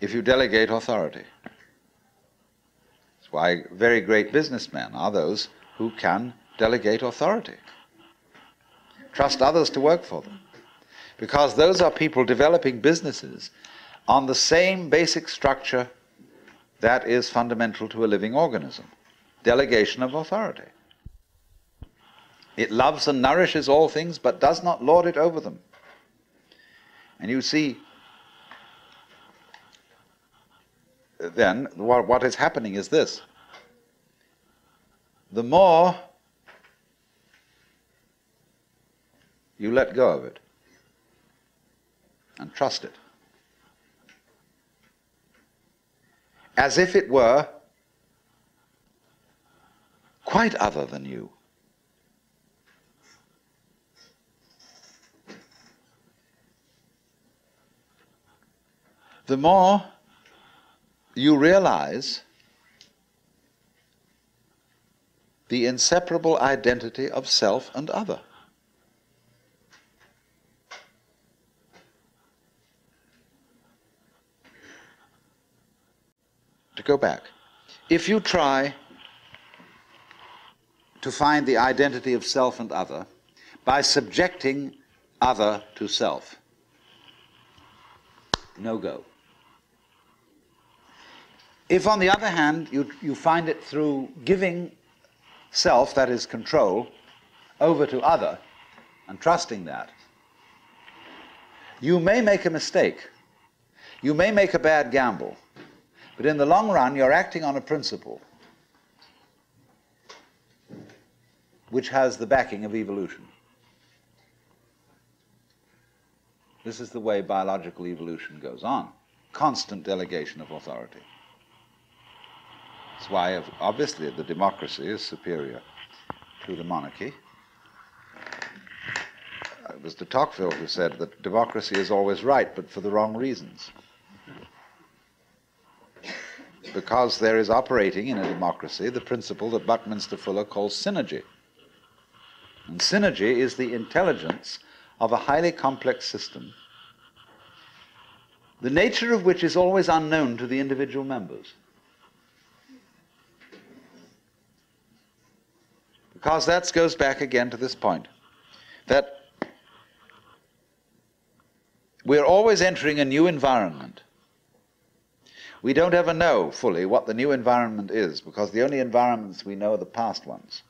if you delegate authority. That's why very great businessmen are those who can delegate authority. Trust others to work for them. Because those are people developing businesses on the same basic structure that is fundamental to a living organism delegation of authority. It loves and nourishes all things, but does not lord it over them. And you see, then, what, is happening is this. The more you let go of it and trust it, as if it were quite other than you. The more you realize the inseparable identity of self and other. To go back, if you try to find the identity of self and other by subjecting other to self, no go. If, on the other hand, you, you find it through giving self, that is control, over to other and trusting that, you may make a mistake. You may make a bad gamble. But in the long run, you're acting on a principle which has the backing of evolution. This is the way biological evolution goes on constant delegation of authority. That's why, obviously, the democracy is superior to the monarchy. It was de Tocqueville who said that democracy is always right, but for the wrong reasons. Because there is operating in a democracy the principle that Buckminster Fuller calls synergy. And synergy is the intelligence of a highly complex system, the nature of which is always unknown to the individual members. Because that goes back again to this point that we're always entering a new environment. We don't ever know fully what the new environment is because the only environments we know are the past ones.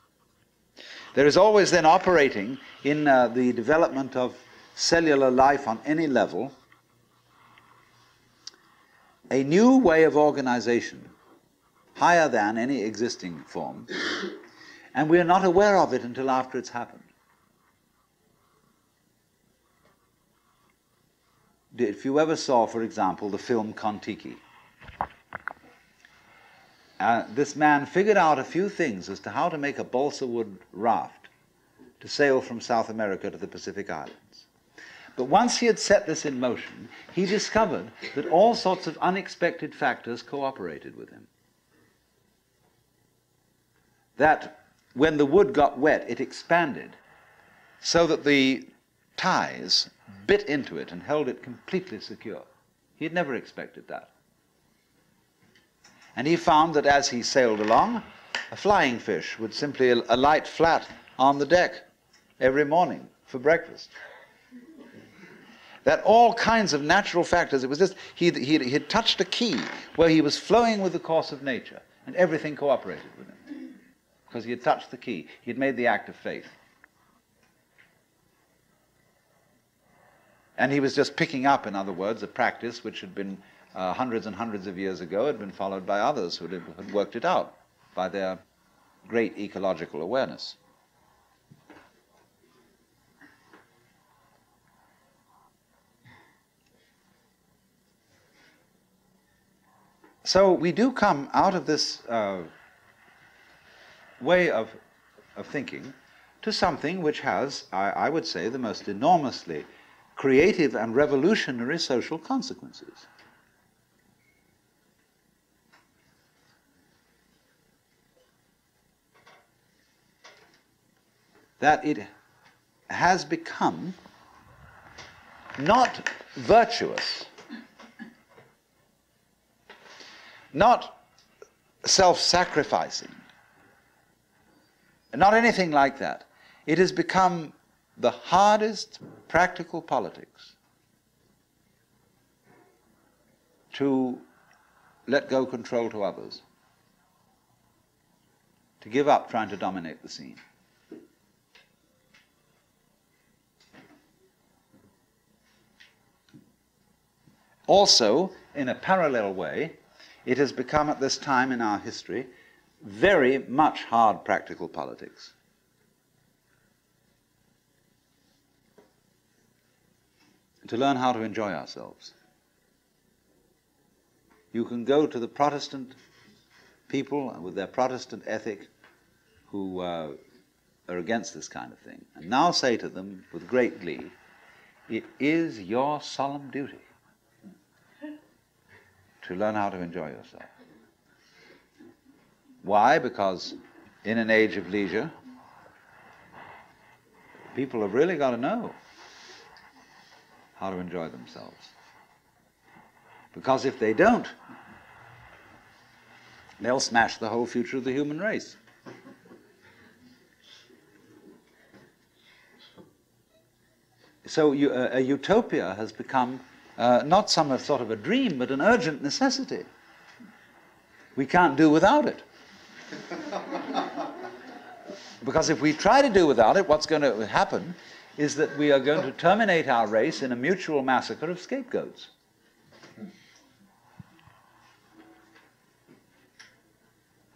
There is always then operating in uh, the development of cellular life on any level a new way of organization higher than any existing form and we are not aware of it until after it's happened. If you ever saw, for example, the film Kon-Tiki, uh, this man figured out a few things as to how to make a balsa wood raft to sail from South America to the Pacific Islands. But once he had set this in motion, he discovered that all sorts of unexpected factors cooperated with him. That when the wood got wet, it expanded so that the ties bit into it and held it completely secure. He had never expected that. And he found that as he sailed along, a flying fish would simply alight flat on the deck every morning for breakfast. That all kinds of natural factors, it was just, he, had touched a key where he was flowing with the course of nature, and everything cooperated with him because he had touched the key. He had made the act of faith. And he was just picking up, in other words, a practice which had been uh, hundreds and hundreds of years ago, had been followed by others who had, worked it out by their great ecological awareness. So we do come out of this uh, way of, of thinking to something which has, I, I would say, the most enormously creative and revolutionary social consequences. That it has become not virtuous, not self sacrificing, not anything like that. It has become the hardest practical politics to let go control to others, to give up trying to dominate the scene. Also, in a parallel way, it has become at this time in our history very much hard practical politics. To learn how to enjoy ourselves. You can go to the Protestant people with their Protestant ethic who uh, are against this kind of thing, and now say to them with great glee, it is your solemn duty to learn how to enjoy yourself. Why? Because in an age of leisure, people have really got to know how to enjoy themselves. Because if they don't, they'll smash the whole future of the human race. So you, uh, a utopia has become uh, not some sort of a dream, but an urgent necessity. We can't do without it. because if we try to do without it, what's going to happen is that we are going to terminate our race in a mutual massacre of scapegoats.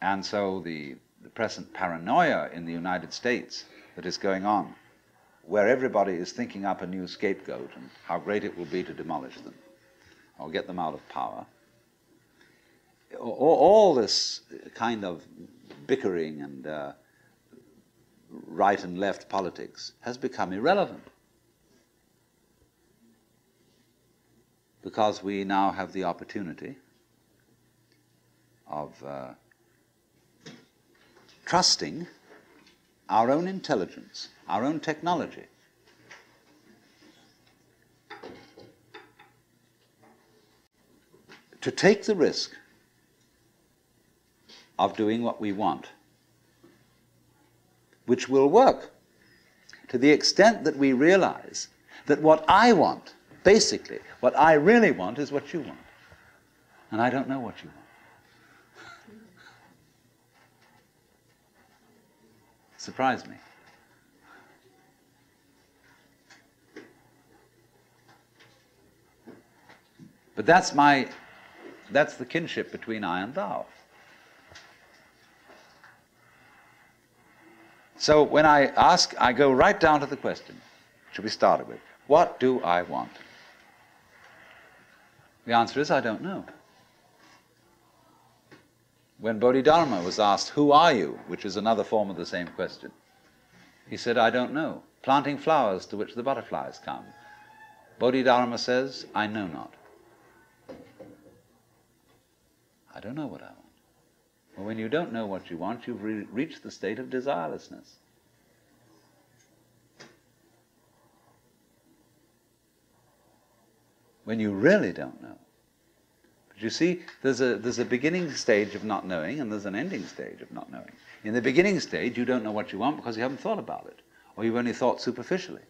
And so the, the present paranoia in the United States that is going on where everybody is thinking up a new scapegoat and how great it will be to demolish them or get them out of power. All, this kind of bickering and uh, right and left politics has become irrelevant because we now have the opportunity of uh, trusting our own intelligence our own technology. To take the risk of doing what we want, which will work to the extent that we realize that what I want, basically, what I really want is what you want. And I don't know what you want. Surprise me. But that's my, that's the kinship between I and thou. So when I ask, I go right down to the question, should we start it with, what do I want? The answer is, I don't know. When Bodhidharma was asked, Who are you? which is another form of the same question, he said, I don't know. Planting flowers to which the butterflies come. Bodhidharma says, I know not. I don't know what I want. Well, when you don't know what you want, you've re- reached the state of desirelessness. When you really don't know. But you see, there's a, there's a beginning stage of not knowing and there's an ending stage of not knowing. In the beginning stage, you don't know what you want because you haven't thought about it, or you've only thought superficially.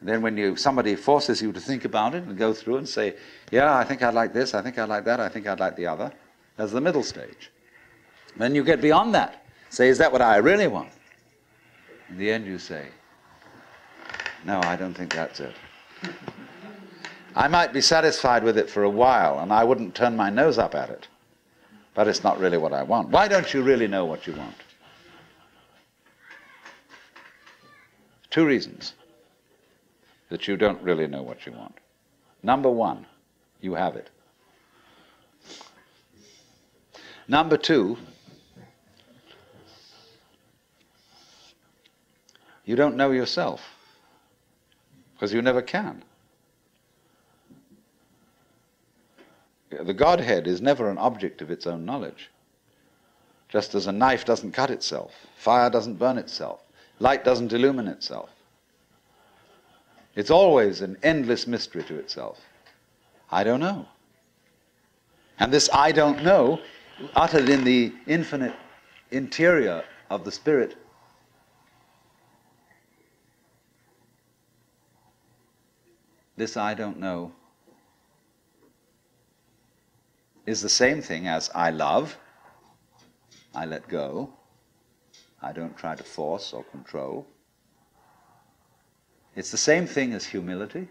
And then when you, somebody forces you to think about it and go through and say, yeah, I think I'd like this, I think I'd like that, I think I'd like the other, that's the middle stage. Then you get beyond that. Say, is that what I really want? In the end, you say, no, I don't think that's it. I might be satisfied with it for a while, and I wouldn't turn my nose up at it, but it's not really what I want. Why don't you really know what you want? Two reasons that you don't really know what you want. Number one, you have it. Number two, you don't know yourself because you never can. The Godhead is never an object of its own knowledge. Just as a knife doesn't cut itself, fire doesn't burn itself, light doesn't illumine itself. It's always an endless mystery to itself. I don't know. And this I don't know, uttered in the infinite interior of the Spirit, this I don't know is the same thing as I love, I let go, I don't try to force or control. It's the same thing as humility.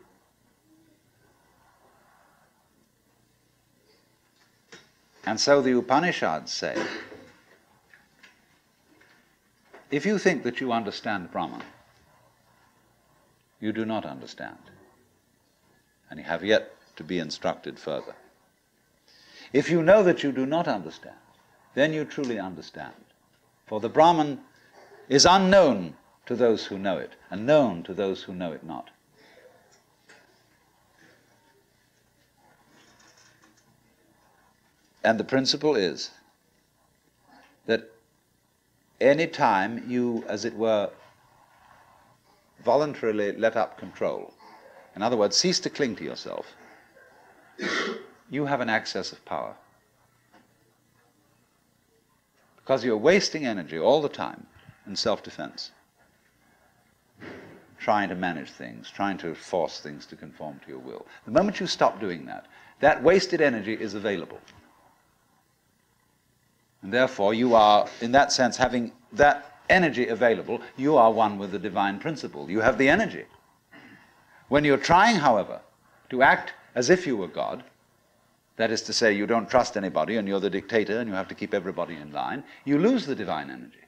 And so the Upanishads say if you think that you understand Brahman, you do not understand, and you have yet to be instructed further. If you know that you do not understand, then you truly understand. For the Brahman is unknown to those who know it, and known to those who know it not. And the principle is that any time you, as it were, voluntarily let up control, in other words, cease to cling to yourself, you have an access of power. Because you're wasting energy all the time in self defense, trying to manage things, trying to force things to conform to your will. The moment you stop doing that, that wasted energy is available. And therefore, you are, in that sense, having that energy available, you are one with the divine principle. You have the energy. When you're trying, however, to act as if you were God, that is to say, you don't trust anybody and you're the dictator and you have to keep everybody in line, you lose the divine energy.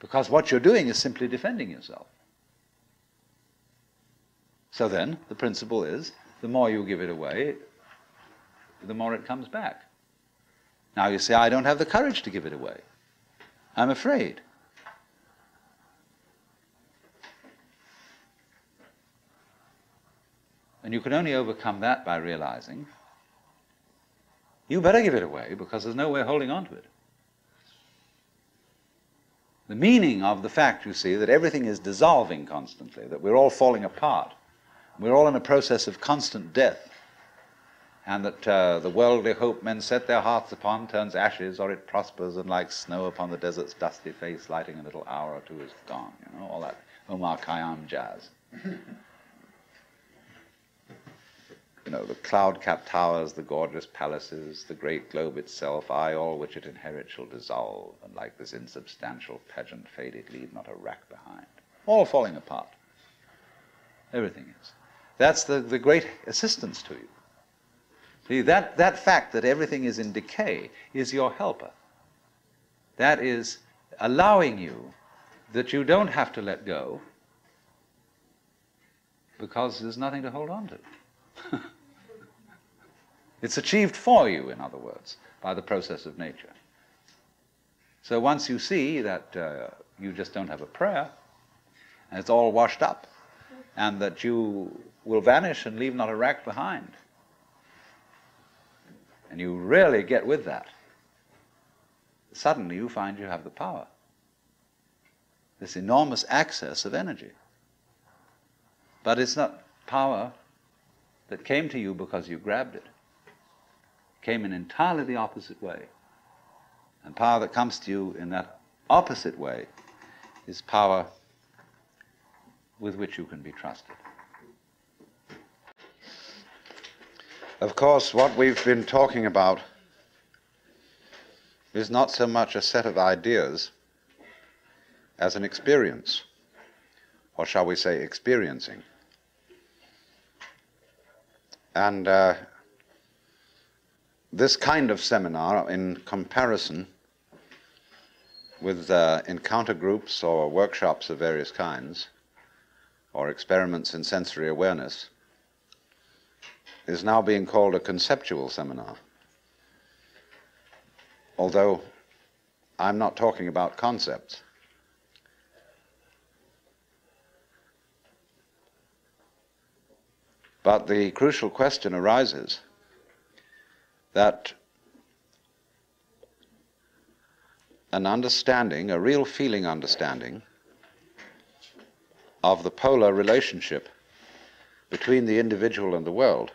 Because what you're doing is simply defending yourself. So then, the principle is the more you give it away, the more it comes back. Now you say, I don't have the courage to give it away. I'm afraid. And you can only overcome that by realizing you better give it away because there's no way of holding on to it. The meaning of the fact, you see, that everything is dissolving constantly, that we're all falling apart, we're all in a process of constant death, and that uh, the worldly hope men set their hearts upon turns ashes, or it prospers, and like snow upon the desert's dusty face, lighting a little hour or two is gone. You know, all that Omar Khayyam jazz. you know, the cloud-capped towers, the gorgeous palaces, the great globe itself, I, all which it inherits, shall dissolve, and like this insubstantial pageant faded, leave not a rack behind. All falling apart. Everything is. That's the, the great assistance to you. See, that, that fact that everything is in decay is your helper. That is allowing you that you don't have to let go because there's nothing to hold on to. it's achieved for you, in other words, by the process of nature. So once you see that uh, you just don't have a prayer, and it's all washed up, and that you will vanish and leave not a rack behind, and you really get with that, suddenly you find you have the power. This enormous access of energy. But it's not power that came to you because you grabbed it. it came in entirely the opposite way. And power that comes to you in that opposite way is power with which you can be trusted. Of course, what we've been talking about is not so much a set of ideas as an experience, or shall we say, experiencing. And uh, this kind of seminar, in comparison with uh, encounter groups or workshops of various kinds, or experiments in sensory awareness, is now being called a conceptual seminar. Although I'm not talking about concepts. But the crucial question arises that an understanding, a real feeling understanding, of the polar relationship between the individual and the world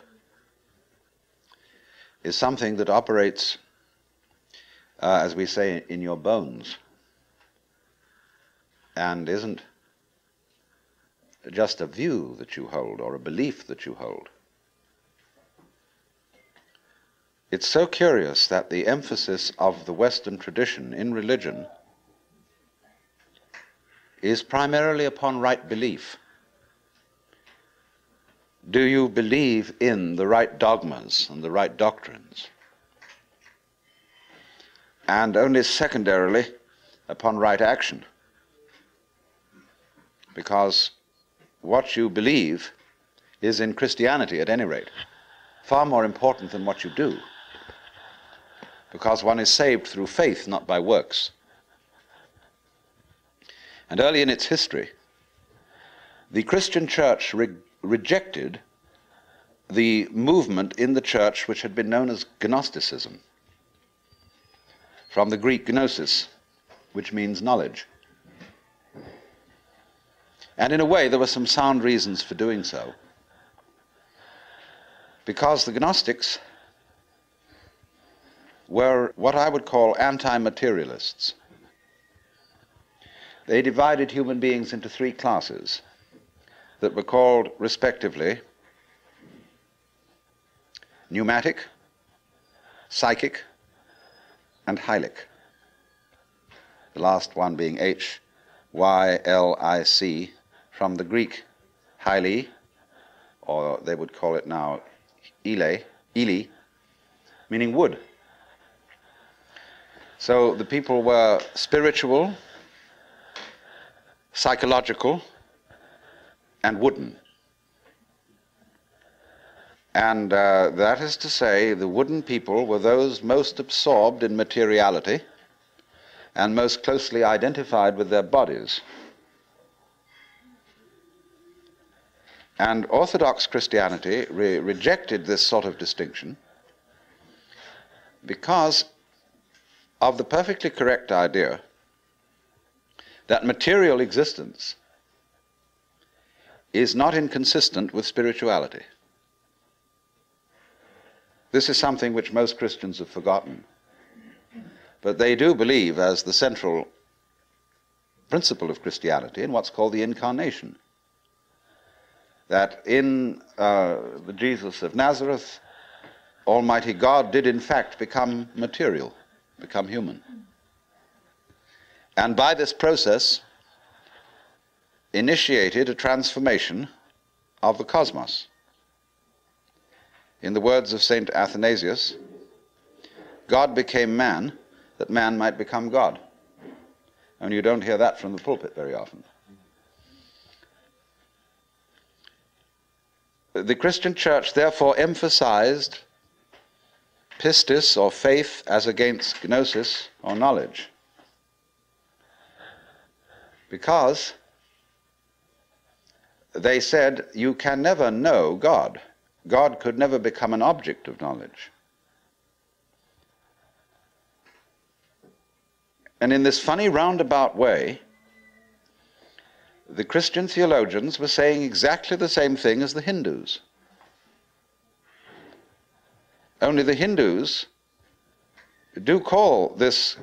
is something that operates, uh, as we say, in your bones and isn't just a view that you hold or a belief that you hold. It's so curious that the emphasis of the Western tradition in religion is primarily upon right belief. Do you believe in the right dogmas and the right doctrines? and only secondarily upon right action. Because what you believe is in Christianity, at any rate, far more important than what you do. Because one is saved through faith, not by works. And early in its history, the Christian church re- rejected the movement in the church which had been known as Gnosticism, from the Greek gnosis, which means knowledge. And in a way, there were some sound reasons for doing so. Because the Gnostics were what I would call anti materialists. They divided human beings into three classes that were called, respectively, pneumatic, psychic, and hylic. The last one being H Y L I C from the Greek hyli, or they would call it now ile, ili, meaning wood. So the people were spiritual, psychological, and wooden. And uh, that is to say, the wooden people were those most absorbed in materiality and most closely identified with their bodies. And Orthodox Christianity re- rejected this sort of distinction because of the perfectly correct idea that material existence is not inconsistent with spirituality. This is something which most Christians have forgotten. But they do believe as the central principle of Christianity in what's called the incarnation that in uh, the Jesus of Nazareth, Almighty God did in fact become material, become human. And by this process, initiated a transformation of the cosmos. In the words of St. Athanasius, God became man that man might become God. And you don't hear that from the pulpit very often. The Christian church therefore emphasized pistis or faith as against gnosis or knowledge. Because they said you can never know God. God could never become an object of knowledge. And in this funny roundabout way, the Christian theologians were saying exactly the same thing as the Hindus. Only the Hindus do call this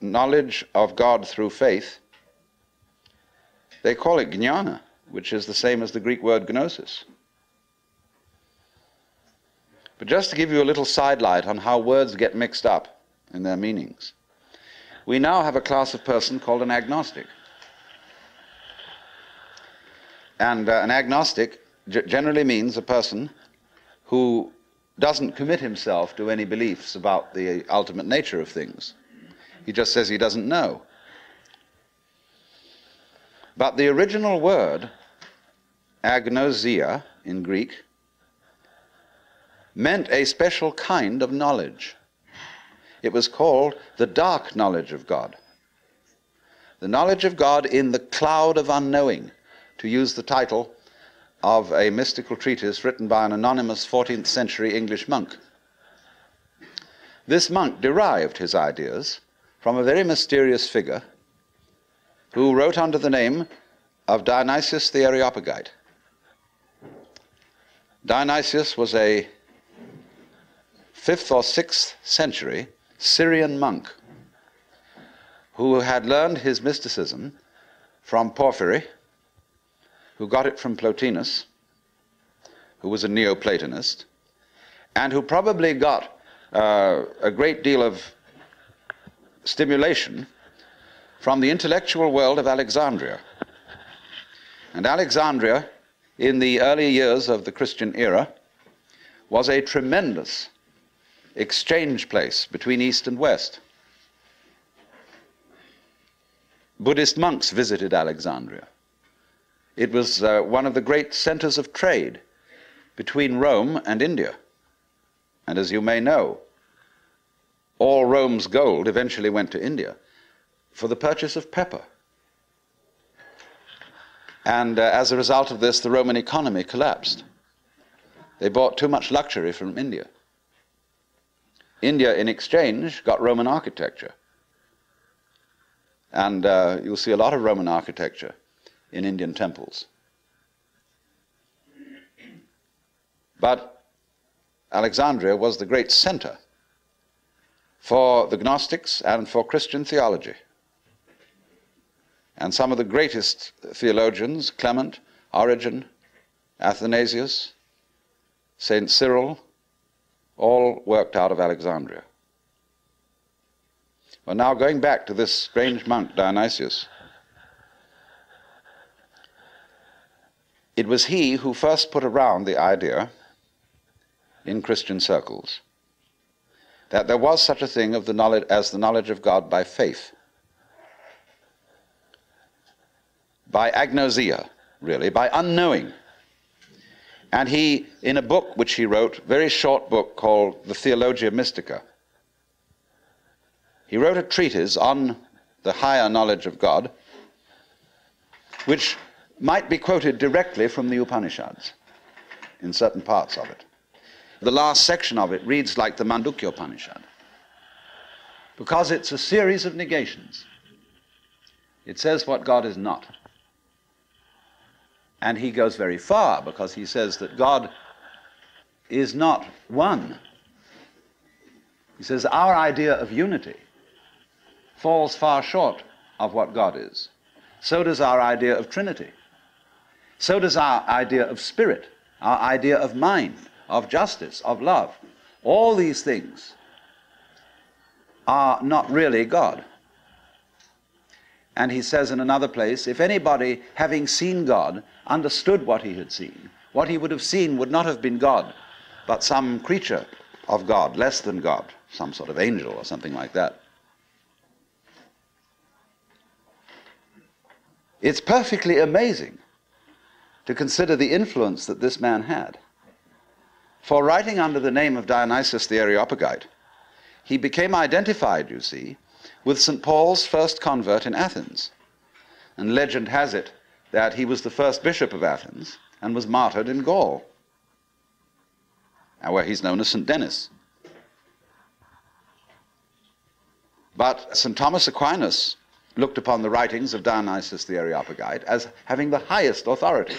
knowledge of God through faith, they call it jnana, which is the same as the Greek word gnosis. But just to give you a little sidelight on how words get mixed up in their meanings, we now have a class of person called an agnostic. And uh, an agnostic generally means a person who doesn't commit himself to any beliefs about the ultimate nature of things. He just says he doesn't know. But the original word, agnosia in Greek, meant a special kind of knowledge. It was called the dark knowledge of God. The knowledge of God in the cloud of unknowing to use the title of a mystical treatise written by an anonymous 14th century English monk. This monk derived his ideas from a very mysterious figure who wrote under the name of Dionysius the Areopagite. Dionysius was a 5th or 6th century Syrian monk who had learned his mysticism from Porphyry who got it from Plotinus, who was a Neoplatonist, and who probably got uh, a great deal of stimulation from the intellectual world of Alexandria. And Alexandria, in the early years of the Christian era, was a tremendous exchange place between East and West. Buddhist monks visited Alexandria. It was uh, one of the great centers of trade between Rome and India. And as you may know, all Rome's gold eventually went to India for the purchase of pepper. And uh, as a result of this, the Roman economy collapsed. They bought too much luxury from India. India, in exchange, got Roman architecture. And uh, you'll see a lot of Roman architecture in Indian temples. But Alexandria was the great center for the Gnostics and for Christian theology. And some of the greatest theologians, Clement, Origen, Athanasius, St. Cyril, all worked out of Alexandria. Well, now going back to this strange monk, Dionysius, it was he who first put around the idea in Christian circles that there was such a thing of the knowledge, as the knowledge of God by faith, by agnosia, really, by unknowing. And he, in a book which he wrote, very short book called The Theologia Mystica, he wrote a treatise on the higher knowledge of God, which might be quoted directly from the Upanishads in certain parts of it. The last section of it reads like the Mandukya Upanishad because it's a series of negations. It says what God is not. And he goes very far because he says that God is not one. He says our idea of unity falls far short of what God is. So does our idea of Trinity. So does our idea of spirit, our idea of mind, of justice, of love. All these things are not really God. And he says in another place if anybody, having seen God, understood what he had seen, what he would have seen would not have been God, but some creature of God, less than God, some sort of angel or something like that. It's perfectly amazing to consider the influence that this man had. For writing under the name of Dionysius the Areopagite, he became identified, you see, with St. Paul's first convert in Athens. And legend has it that he was the first bishop of Athens and was martyred in Gaul, where he's known as St. Denis. But St. Thomas Aquinas looked upon the writings of Dionysius the Areopagite as having the highest authority.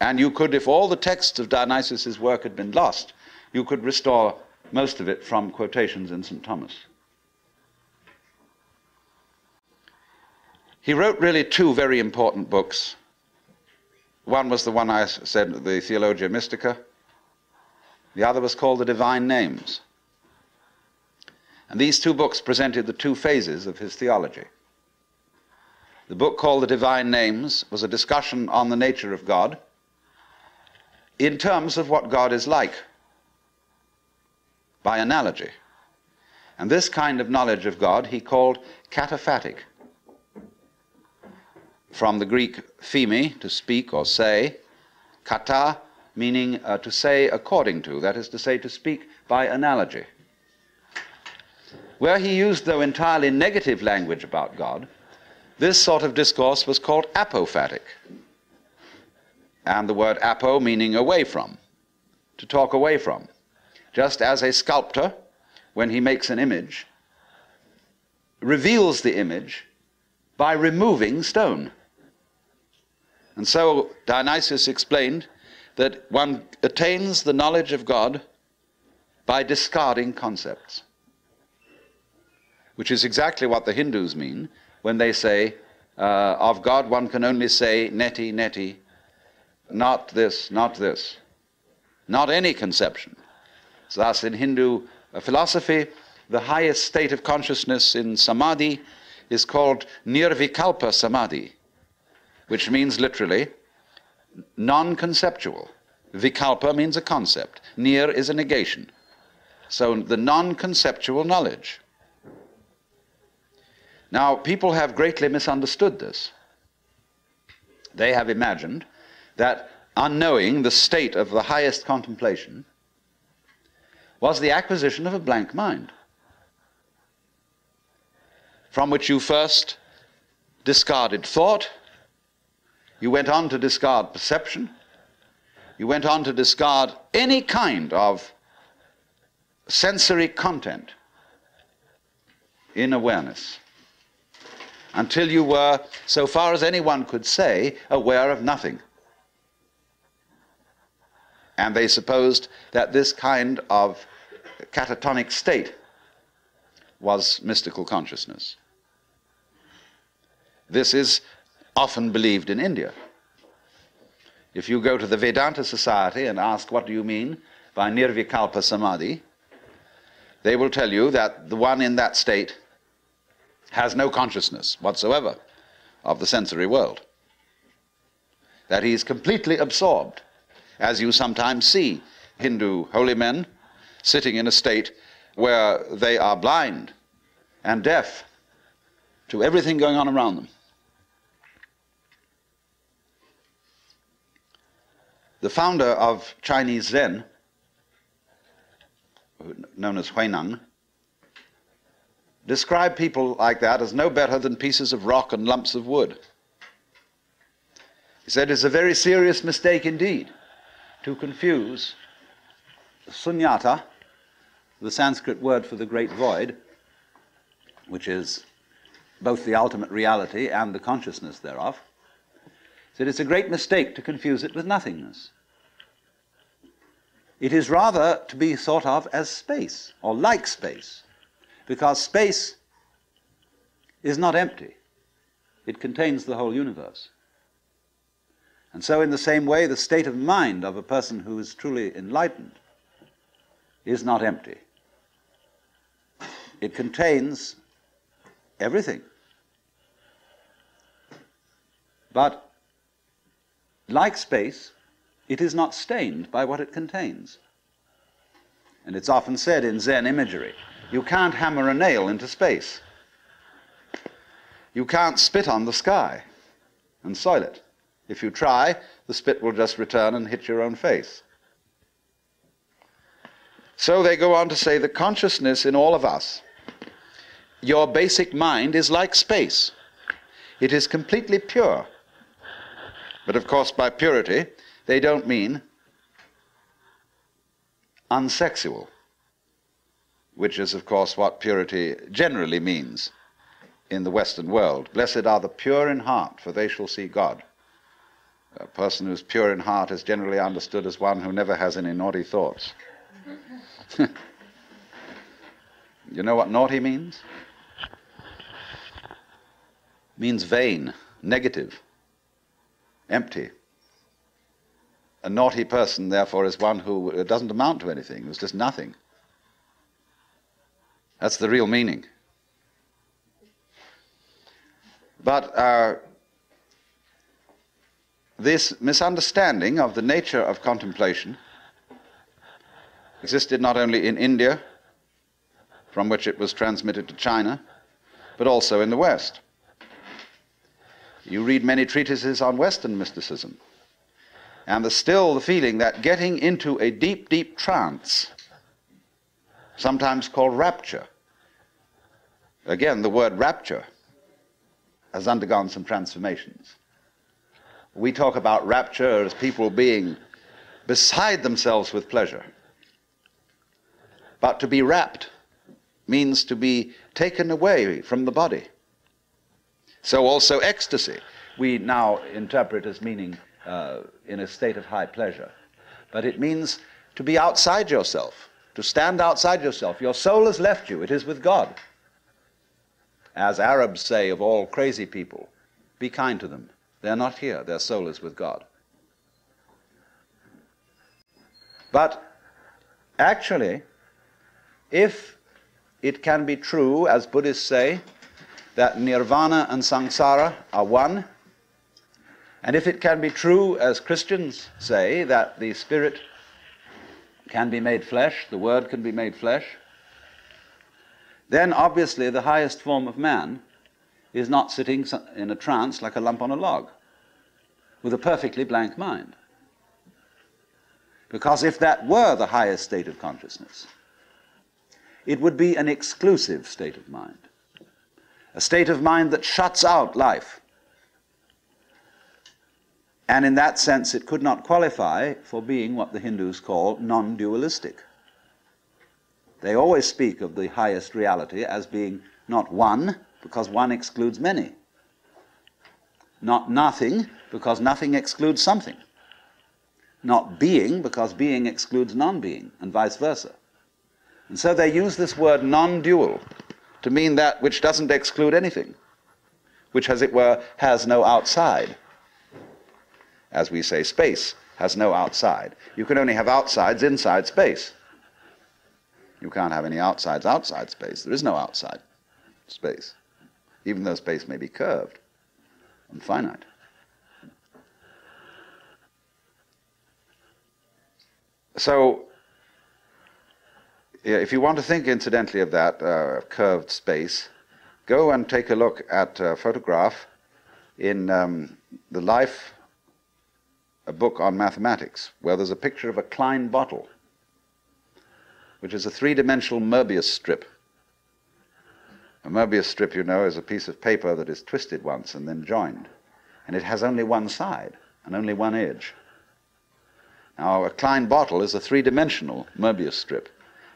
And you could, if all the texts of Dionysius's work had been lost, you could restore most of it from quotations in St. Thomas. He wrote really two very important books. One was the one I said, the Theologia Mystica. The other was called The Divine Names. And these two books presented the two phases of his theology. The book called The Divine Names was a discussion on the nature of God in terms of what God is like, by analogy. And this kind of knowledge of God he called kataphatic. From the Greek pheme, to speak or say, kata, meaning uh, to say according to, that is to say, to speak by analogy. Where he used, though, entirely negative language about God, this sort of discourse was called apophatic. And the word apo meaning away from, to talk away from. Just as a sculptor, when he makes an image, reveals the image by removing stone. And so Dionysius explained that one attains the knowledge of God by discarding concepts which is exactly what the Hindus mean when they say, uh, of God one can only say, neti, neti, not this, not this, not any conception. So thus, in Hindu uh, philosophy, the highest state of consciousness in samadhi is called nirvikalpa samadhi, which means literally non conceptual. Vikalpa means a concept, nir is a negation. So the non conceptual knowledge. Now, people have greatly misunderstood this. They have imagined that unknowing the state of the highest contemplation was the acquisition of a blank mind, from which you first discarded thought, you went on to discard perception, you went on to discard any kind of sensory content in awareness until you were, so far as anyone could say, aware of nothing. And they supposed that this kind of catatonic state was mystical consciousness. This is often believed in India. If you go to the Vedanta Society and ask, what do you mean by Nirvikalpa Samadhi? They will tell you that the one in that state has no consciousness whatsoever of the sensory world. That he is completely absorbed, as you sometimes see Hindu holy men sitting in a state where they are blind and deaf to everything going on around them. The founder of Chinese Zen, known as Huineng, described people like that as no better than pieces of rock and lumps of wood. He said it's a very serious mistake indeed to confuse sunyata, the Sanskrit word for the great void, which is both the ultimate reality and the consciousness thereof, said it's a great mistake to confuse it with nothingness. It is rather to be thought of as space, or like space because space is not empty. It contains the whole universe. And so, in the same way, the state of mind of a person who is truly enlightened is not empty. It contains everything. But, like space, it is not stained by what it contains. And it's often said in Zen imagery you can't hammer a nail into space. You can't spit on the sky and soil it. If you try, the spit will just return and hit your own face. So they go on to say the consciousness in all of us, your basic mind is like space. It is completely pure. But of course, by purity, they don't mean unsexual which is, of course, what purity generally means in the Western world. Blessed are the pure in heart, for they shall see God. A person who's pure in heart is generally understood as one who never has any naughty thoughts. you know what naughty means? Means vain, negative, empty. A naughty person, therefore, is one who doesn't amount to anything, who's just nothing. That's the real meaning. But uh, this misunderstanding of the nature of contemplation existed not only in India, from which it was transmitted to China, but also in the West. You read many treatises on Western mysticism, and there's still the feeling that getting into a deep, deep trance sometimes called rapture. Again, the word rapture has undergone some transformations. We talk about rapture as people being beside themselves with pleasure. But to be rapt means to be taken away from the body. So also ecstasy, we now interpret as meaning uh, in a state of high pleasure. But it means to be outside yourself, to stand outside yourself. Your soul has left you, it is with God. As Arabs say of all crazy people, be kind to them. They're not here, their soul is with God. But actually, if it can be true, as Buddhists say, that nirvana and samsara are one, and if it can be true, as Christians say, that the spirit can be made flesh, the Word can be made flesh, then obviously the highest form of man is not sitting in a trance like a lump on a log with a perfectly blank mind. Because if that were the highest state of consciousness, it would be an exclusive state of mind, a state of mind that shuts out life. And in that sense, it could not qualify for being what the Hindus call non dualistic. They always speak of the highest reality as being not one, because one excludes many, not nothing, because nothing excludes something, not being, because being excludes non being, and vice versa. And so they use this word non dual to mean that which doesn't exclude anything, which, as it were, has no outside. As we say, space has no outside. You can only have outsides inside space. You can't have any outsides outside space. There is no outside space, even though space may be curved and finite. So, if you want to think incidentally of that uh, curved space, go and take a look at a photograph in um, the Life, a book on mathematics, where there's a picture of a Klein bottle which is a three-dimensional Möbius strip. A Möbius strip, you know, is a piece of paper that is twisted once and then joined. And it has only one side and only one edge. Now, a Klein bottle is a three-dimensional Möbius strip,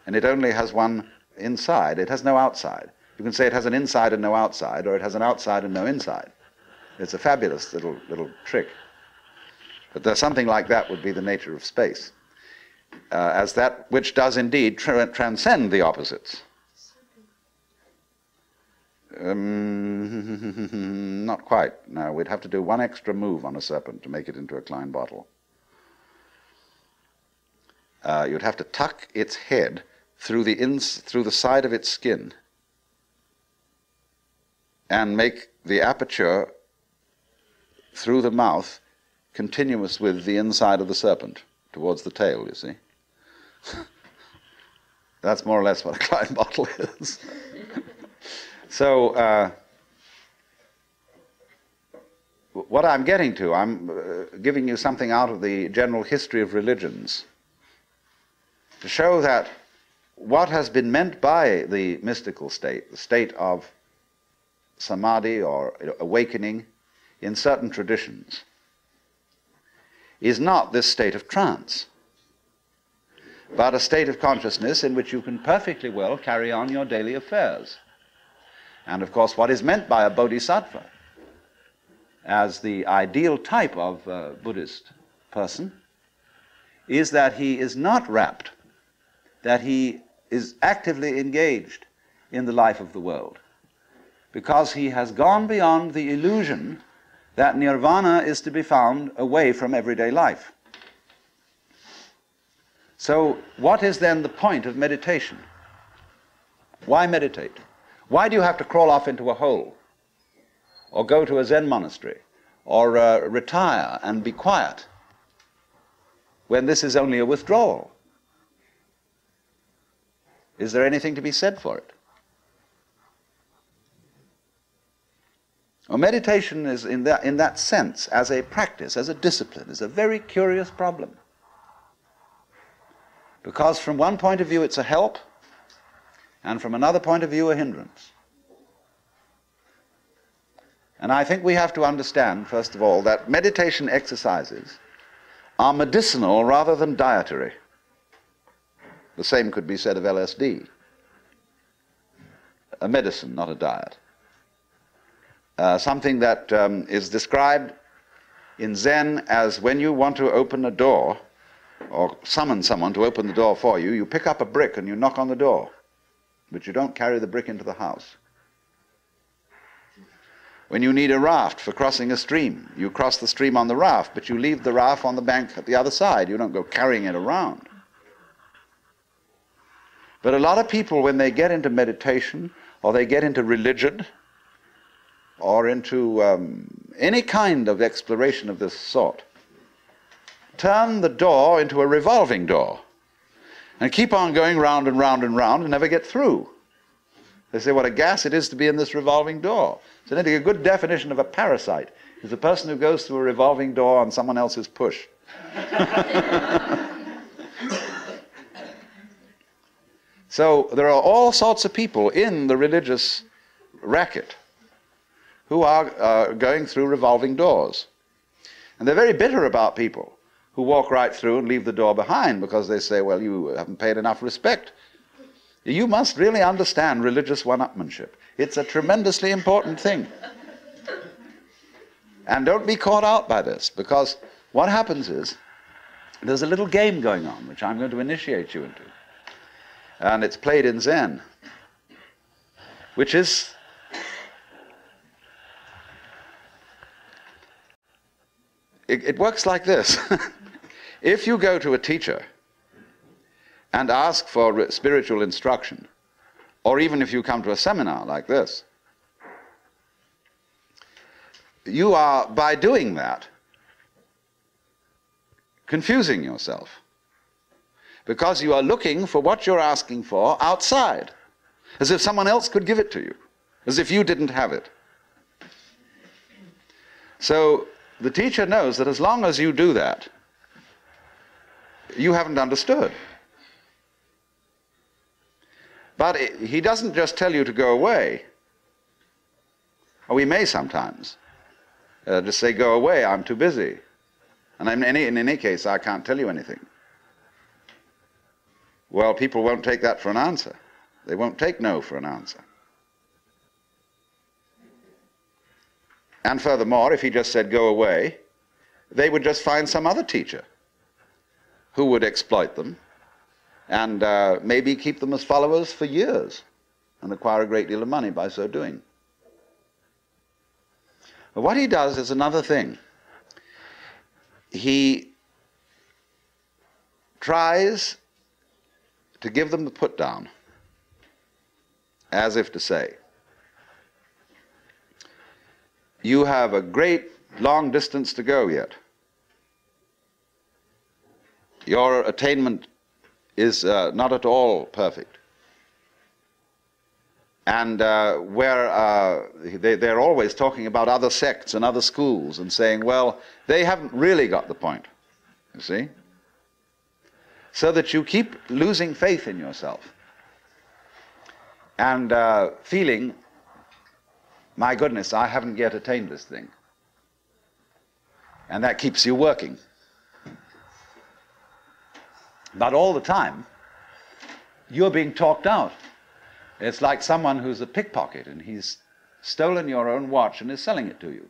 and it only has one inside. It has no outside. You can say it has an inside and no outside, or it has an outside and no inside. It's a fabulous little, little trick. But there's something like that would be the nature of space uh, as that which does indeed tra- transcend the opposites. Um, not quite. No, we'd have to do one extra move on a serpent to make it into a Klein bottle. Uh, you'd have to tuck its head through the, ins- through the side of its skin and make the aperture through the mouth continuous with the inside of the serpent towards the tail, you see. That's more or less what a Klein bottle is. so, uh, what I'm getting to, I'm uh, giving you something out of the general history of religions to show that what has been meant by the mystical state, the state of samadhi or awakening in certain traditions, is not this state of trance, but a state of consciousness in which you can perfectly well carry on your daily affairs. And of course, what is meant by a bodhisattva as the ideal type of a Buddhist person is that he is not rapt, that he is actively engaged in the life of the world, because he has gone beyond the illusion that nirvana is to be found away from everyday life. So, what is then the point of meditation? Why meditate? Why do you have to crawl off into a hole? Or go to a Zen monastery? Or uh, retire and be quiet? When this is only a withdrawal? Is there anything to be said for it? Well, meditation is, in that, in that sense, as a practice, as a discipline, is a very curious problem. Because from one point of view it's a help, and from another point of view a hindrance. And I think we have to understand, first of all, that meditation exercises are medicinal rather than dietary. The same could be said of LSD. A medicine, not a diet. Uh, something that um, is described in Zen as when you want to open a door or summon someone to open the door for you, you pick up a brick and you knock on the door, but you don't carry the brick into the house. When you need a raft for crossing a stream, you cross the stream on the raft, but you leave the raft on the bank at the other side. You don't go carrying it around. But a lot of people, when they get into meditation or they get into religion, or into um, any kind of exploration of this sort, turn the door into a revolving door. and keep on going round and round and round and never get through. They say what a gas it is to be in this revolving door. So I think a good definition of a parasite is a person who goes through a revolving door on someone else's push. so there are all sorts of people in the religious racket who are uh, going through revolving doors. And they're very bitter about people who walk right through and leave the door behind because they say, well, you haven't paid enough respect. You must really understand religious one upmanship. It's a tremendously important thing. And don't be caught out by this because what happens is there's a little game going on which I'm going to initiate you into. And it's played in Zen, which is it, it works like this. if you go to a teacher and ask for spiritual instruction, or even if you come to a seminar like this, you are, by doing that, confusing yourself. Because you are looking for what you're asking for outside, as if someone else could give it to you, as if you didn't have it. So the teacher knows that as long as you do that, you haven't understood. But he doesn't just tell you to go away. Or we may sometimes uh, just say, Go away, I'm too busy. And in any, in any case, I can't tell you anything. Well, people won't take that for an answer. They won't take no for an answer. And furthermore, if he just said, go away, they would just find some other teacher who would exploit them and uh, maybe keep them as followers for years and acquire a great deal of money by so doing. But what he does is another thing. He tries to give them the put down, as if to say, you have a great long distance to go yet. Your attainment is uh, not at all perfect. And uh, where uh, they, they're always talking about other sects and other schools and saying, well, they haven't really got the point, you see? So that you keep losing faith in yourself and uh, feeling my goodness, I haven't yet attained this thing. And that keeps you working. But all the time, you're being talked out. It's like someone who's a pickpocket and he's stolen your own watch and is selling it to you.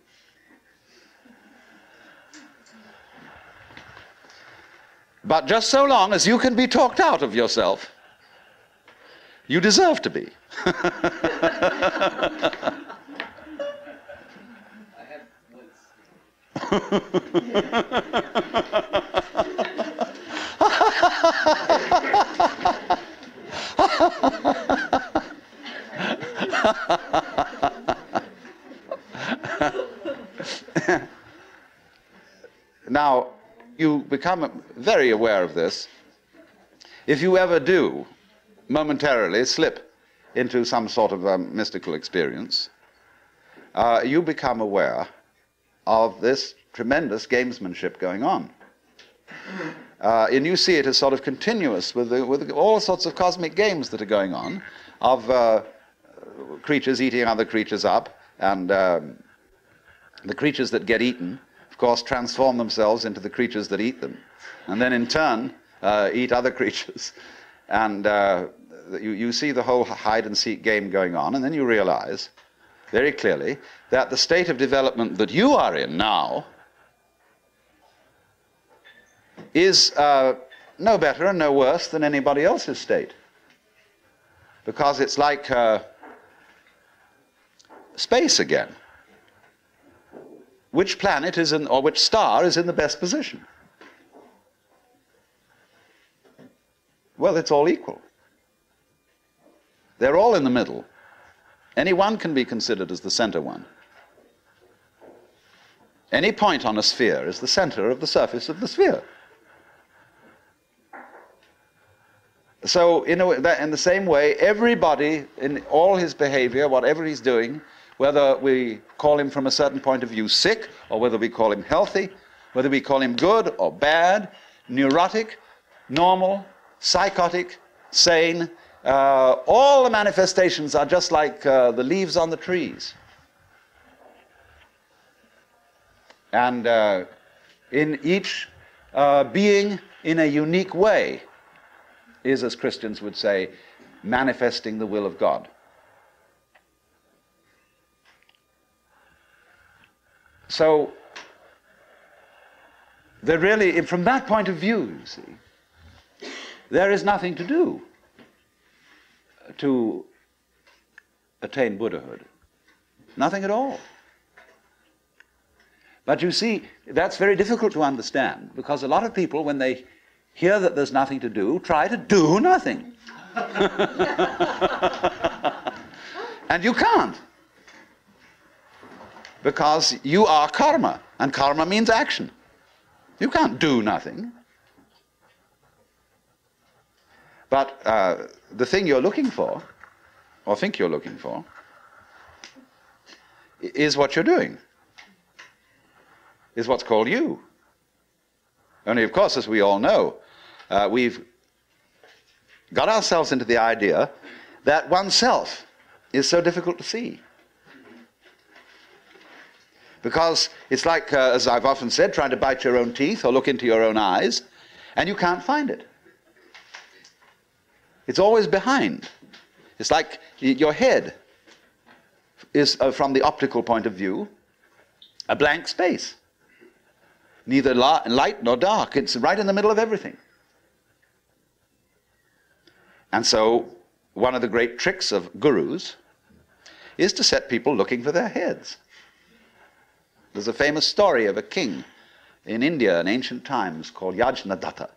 But just so long as you can be talked out of yourself, you deserve to be. now, you become very aware of this. If you ever do momentarily slip into some sort of um, mystical experience, uh, you become aware of this tremendous gamesmanship going on. Uh, and you see it as sort of continuous with, the, with all sorts of cosmic games that are going on of uh, creatures eating other creatures up, and um, the creatures that get eaten, course, transform themselves into the creatures that eat them, and then in turn uh, eat other creatures. And uh, you, you see the whole hide and seek game going on, and then you realize very clearly that the state of development that you are in now is uh, no better and no worse than anybody else's state. Because it's like uh, space again. Which planet is in, or which star is in the best position? Well, it's all equal. They're all in the middle. Any one can be considered as the center one. Any point on a sphere is the center of the surface of the sphere. so in, in the same way, everybody in all his behavior, whatever he's doing, whether we call him from a certain point of view sick, or whether we call him healthy, whether we call him good or bad, neurotic, normal, psychotic, sane, uh, all the manifestations are just like uh, the leaves on the trees. And uh, in each uh, being in a unique way is, as Christians would say, manifesting the will of God. So, there really, from that point of view, you see, there is nothing to do to attain Buddhahood. Nothing at all. But you see, that's very difficult to understand because a lot of people, when they hear that there's nothing to do, try to do nothing. and you can't. Because you are karma, and karma means action. You can't do nothing. But uh, the thing you're looking for, or think you're looking for, is what you're doing, is what's called you. Only, of course, as we all know, uh, we've got ourselves into the idea that oneself is so difficult to see. Because it's like, uh, as I've often said, trying to bite your own teeth or look into your own eyes, and you can't find it. It's always behind. It's like your head is, uh, from the optical point of view, a blank space. Neither light nor dark. It's right in the middle of everything. And so, one of the great tricks of gurus is to set people looking for their heads. There's a famous story of a king in India in ancient times called Yajnadatta.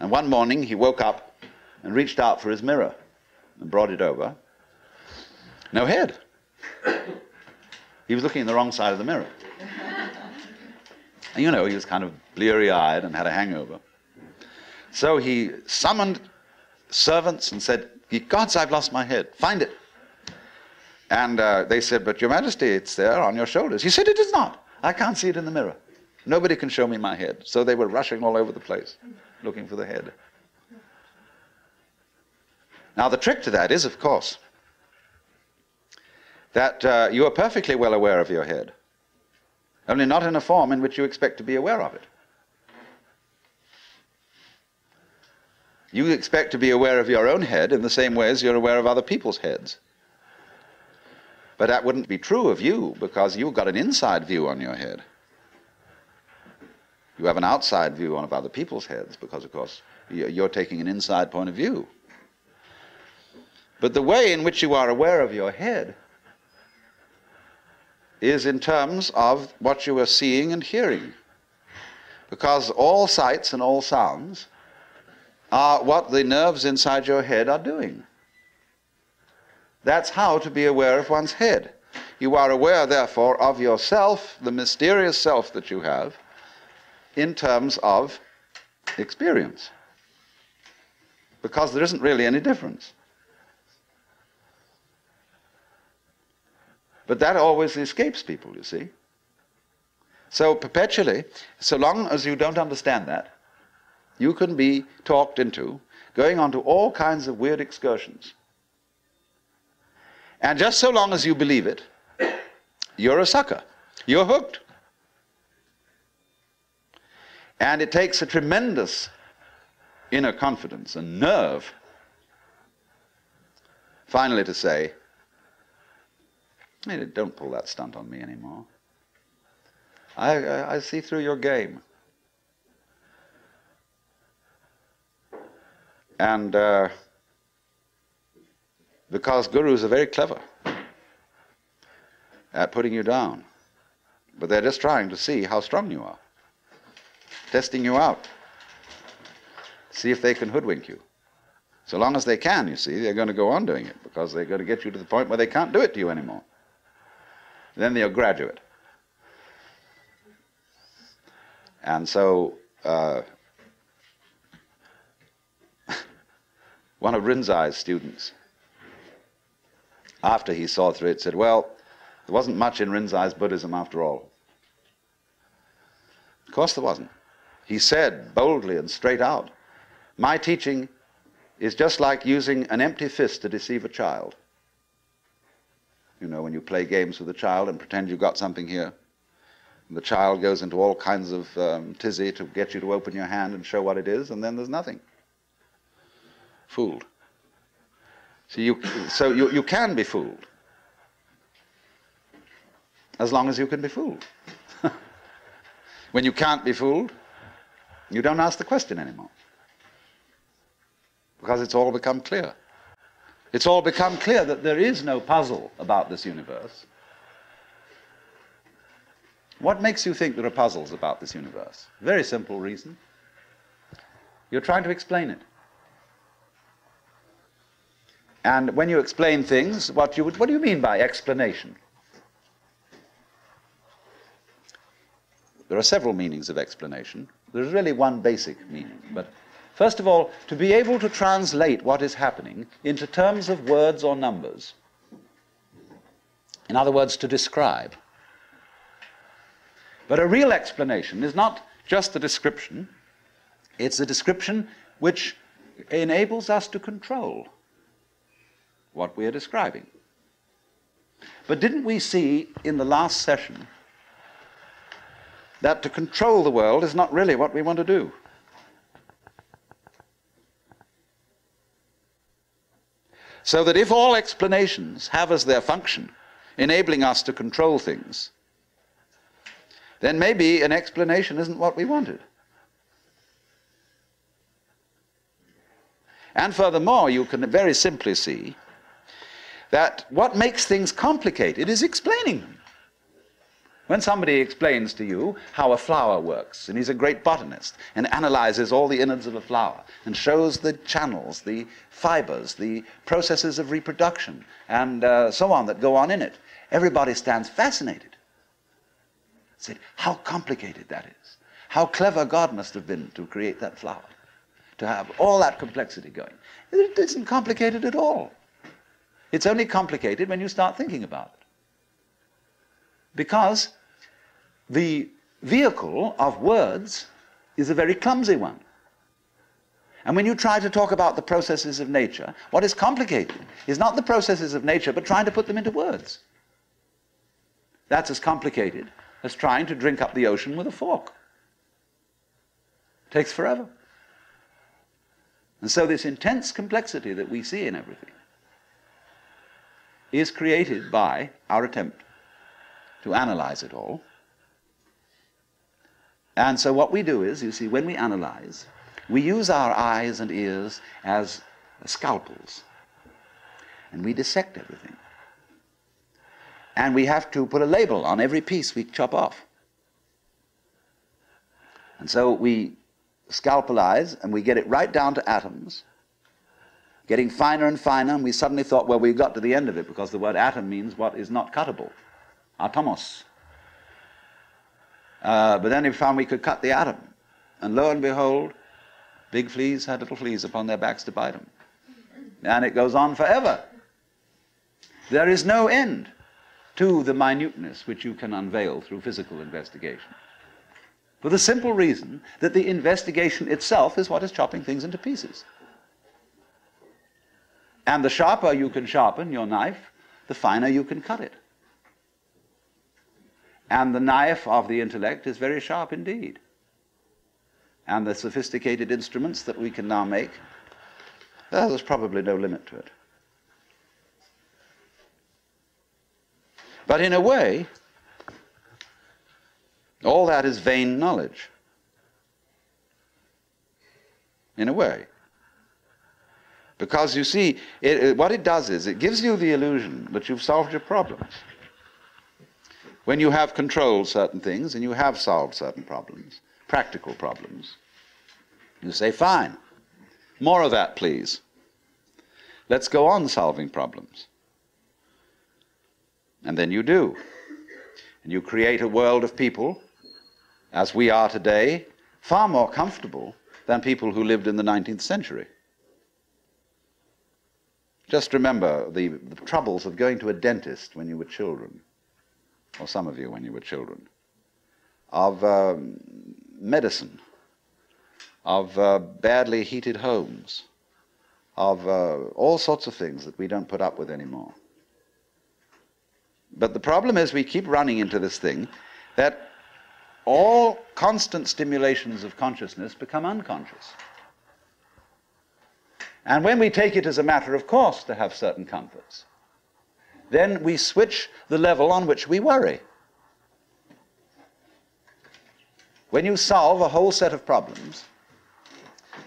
And one morning he woke up and reached out for his mirror and brought it over. No head. He was looking in the wrong side of the mirror. And you know, he was kind of bleary eyed and had a hangover. So he summoned servants and said, Ye Gods, I've lost my head. Find it. And uh, they said, But Your Majesty, it's there on your shoulders. He said, It is not. I can't see it in the mirror. Nobody can show me my head. So they were rushing all over the place looking for the head. Now, the trick to that is, of course, that uh, you are perfectly well aware of your head, only not in a form in which you expect to be aware of it. You expect to be aware of your own head in the same way as you're aware of other people's heads. But that wouldn't be true of you because you've got an inside view on your head. You have an outside view on of other people's heads because, of course, you're taking an inside point of view. But the way in which you are aware of your head is in terms of what you are seeing and hearing. Because all sights and all sounds are what the nerves inside your head are doing. That's how to be aware of one's head. You are aware, therefore, of yourself, the mysterious self that you have, in terms of experience. Because there isn't really any difference. But that always escapes people, you see. So, perpetually, so long as you don't understand that, you can be talked into going on to all kinds of weird excursions. And just so long as you believe it, you're a sucker. You're hooked. And it takes a tremendous inner confidence and nerve finally to say, don't pull that stunt on me anymore. I, I, I see through your game. And uh, because gurus are very clever at putting you down, but they're just trying to see how strong you are, testing you out, see if they can hoodwink you. So long as they can, you see, they're going to go on doing it because they're going to get you to the point where they can't do it to you anymore. Then they'll graduate. And so, uh, one of Rinzai's students, after he saw through it, said, Well, there wasn't much in Rinzai's Buddhism after all. Of course there wasn't. He said boldly and straight out, My teaching is just like using an empty fist to deceive a child. You know, when you play games with a child and pretend you've got something here, and the child goes into all kinds of um, tizzy to get you to open your hand and show what it is, and then there's nothing. Fooled. So you, so you, you can be fooled. As long as you can be fooled. when you can't be fooled, you don't ask the question anymore. Because it's all become clear. It's all become clear that there is no puzzle about this universe. What makes you think there are puzzles about this universe? Very simple reason. You're trying to explain it. And when you explain things, what, you, what do you mean by explanation? There are several meanings of explanation. There's really one basic meaning. But first of all, to be able to translate what is happening into terms of words or numbers. In other words, to describe. But a real explanation is not just a description, it's a description which enables us to control what we are describing. But didn't we see in the last session that to control the world is not really what we want to do? So that if all explanations have as their function enabling us to control things, then maybe an explanation isn't what we wanted. And furthermore, you can very simply see that what makes things complicated is explaining them. When somebody explains to you how a flower works, and he's a great botanist, and analyzes all the innards of a flower, and shows the channels, the fibers, the processes of reproduction, and uh, so on that go on in it, everybody stands fascinated. Said, how complicated that is. How clever God must have been to create that flower, to have all that complexity going. It isn't complicated at all. It's only complicated when you start thinking about it. Because the vehicle of words is a very clumsy one. And when you try to talk about the processes of nature, what is complicated is not the processes of nature, but trying to put them into words. That's as complicated as trying to drink up the ocean with a fork. It takes forever. And so, this intense complexity that we see in everything is created by our attempt to analyze it all. And so, what we do is, you see, when we analyze, we use our eyes and ears as scalpels, and we dissect everything. And we have to put a label on every piece we chop off. And so we scalpelize and we get it right down to atoms, getting finer and finer, and we suddenly thought, well, we got to the end of it because the word atom means what is not cuttable. Atomos. Uh, but then we found we could cut the atom. And lo and behold, big fleas had little fleas upon their backs to bite them. And it goes on forever. There is no end to the minuteness which you can unveil through physical investigation. For the simple reason that the investigation itself is what is chopping things into pieces. And the sharper you can sharpen your knife, the finer you can cut it. And the knife of the intellect is very sharp indeed. And the sophisticated instruments that we can now make, well, there's probably no limit to it. But in a way, all that is vain knowledge. In a way. Because you see, it, it, what it does is it gives you the illusion that you've solved your problems. When you have controlled certain things and you have solved certain problems, practical problems, you say, fine, more of that, please. Let's go on solving problems. And then you do. And you create a world of people, as we are today, far more comfortable than people who lived in the 19th century. Just remember the, the troubles of going to a dentist when you were children, or some of you when you were children, of um, medicine, of uh, badly heated homes, of uh, all sorts of things that we don't put up with anymore. But the problem is we keep running into this thing that all constant stimulations of consciousness become unconscious. And when we take it as a matter of course to have certain comforts, then we switch the level on which we worry. When you solve a whole set of problems,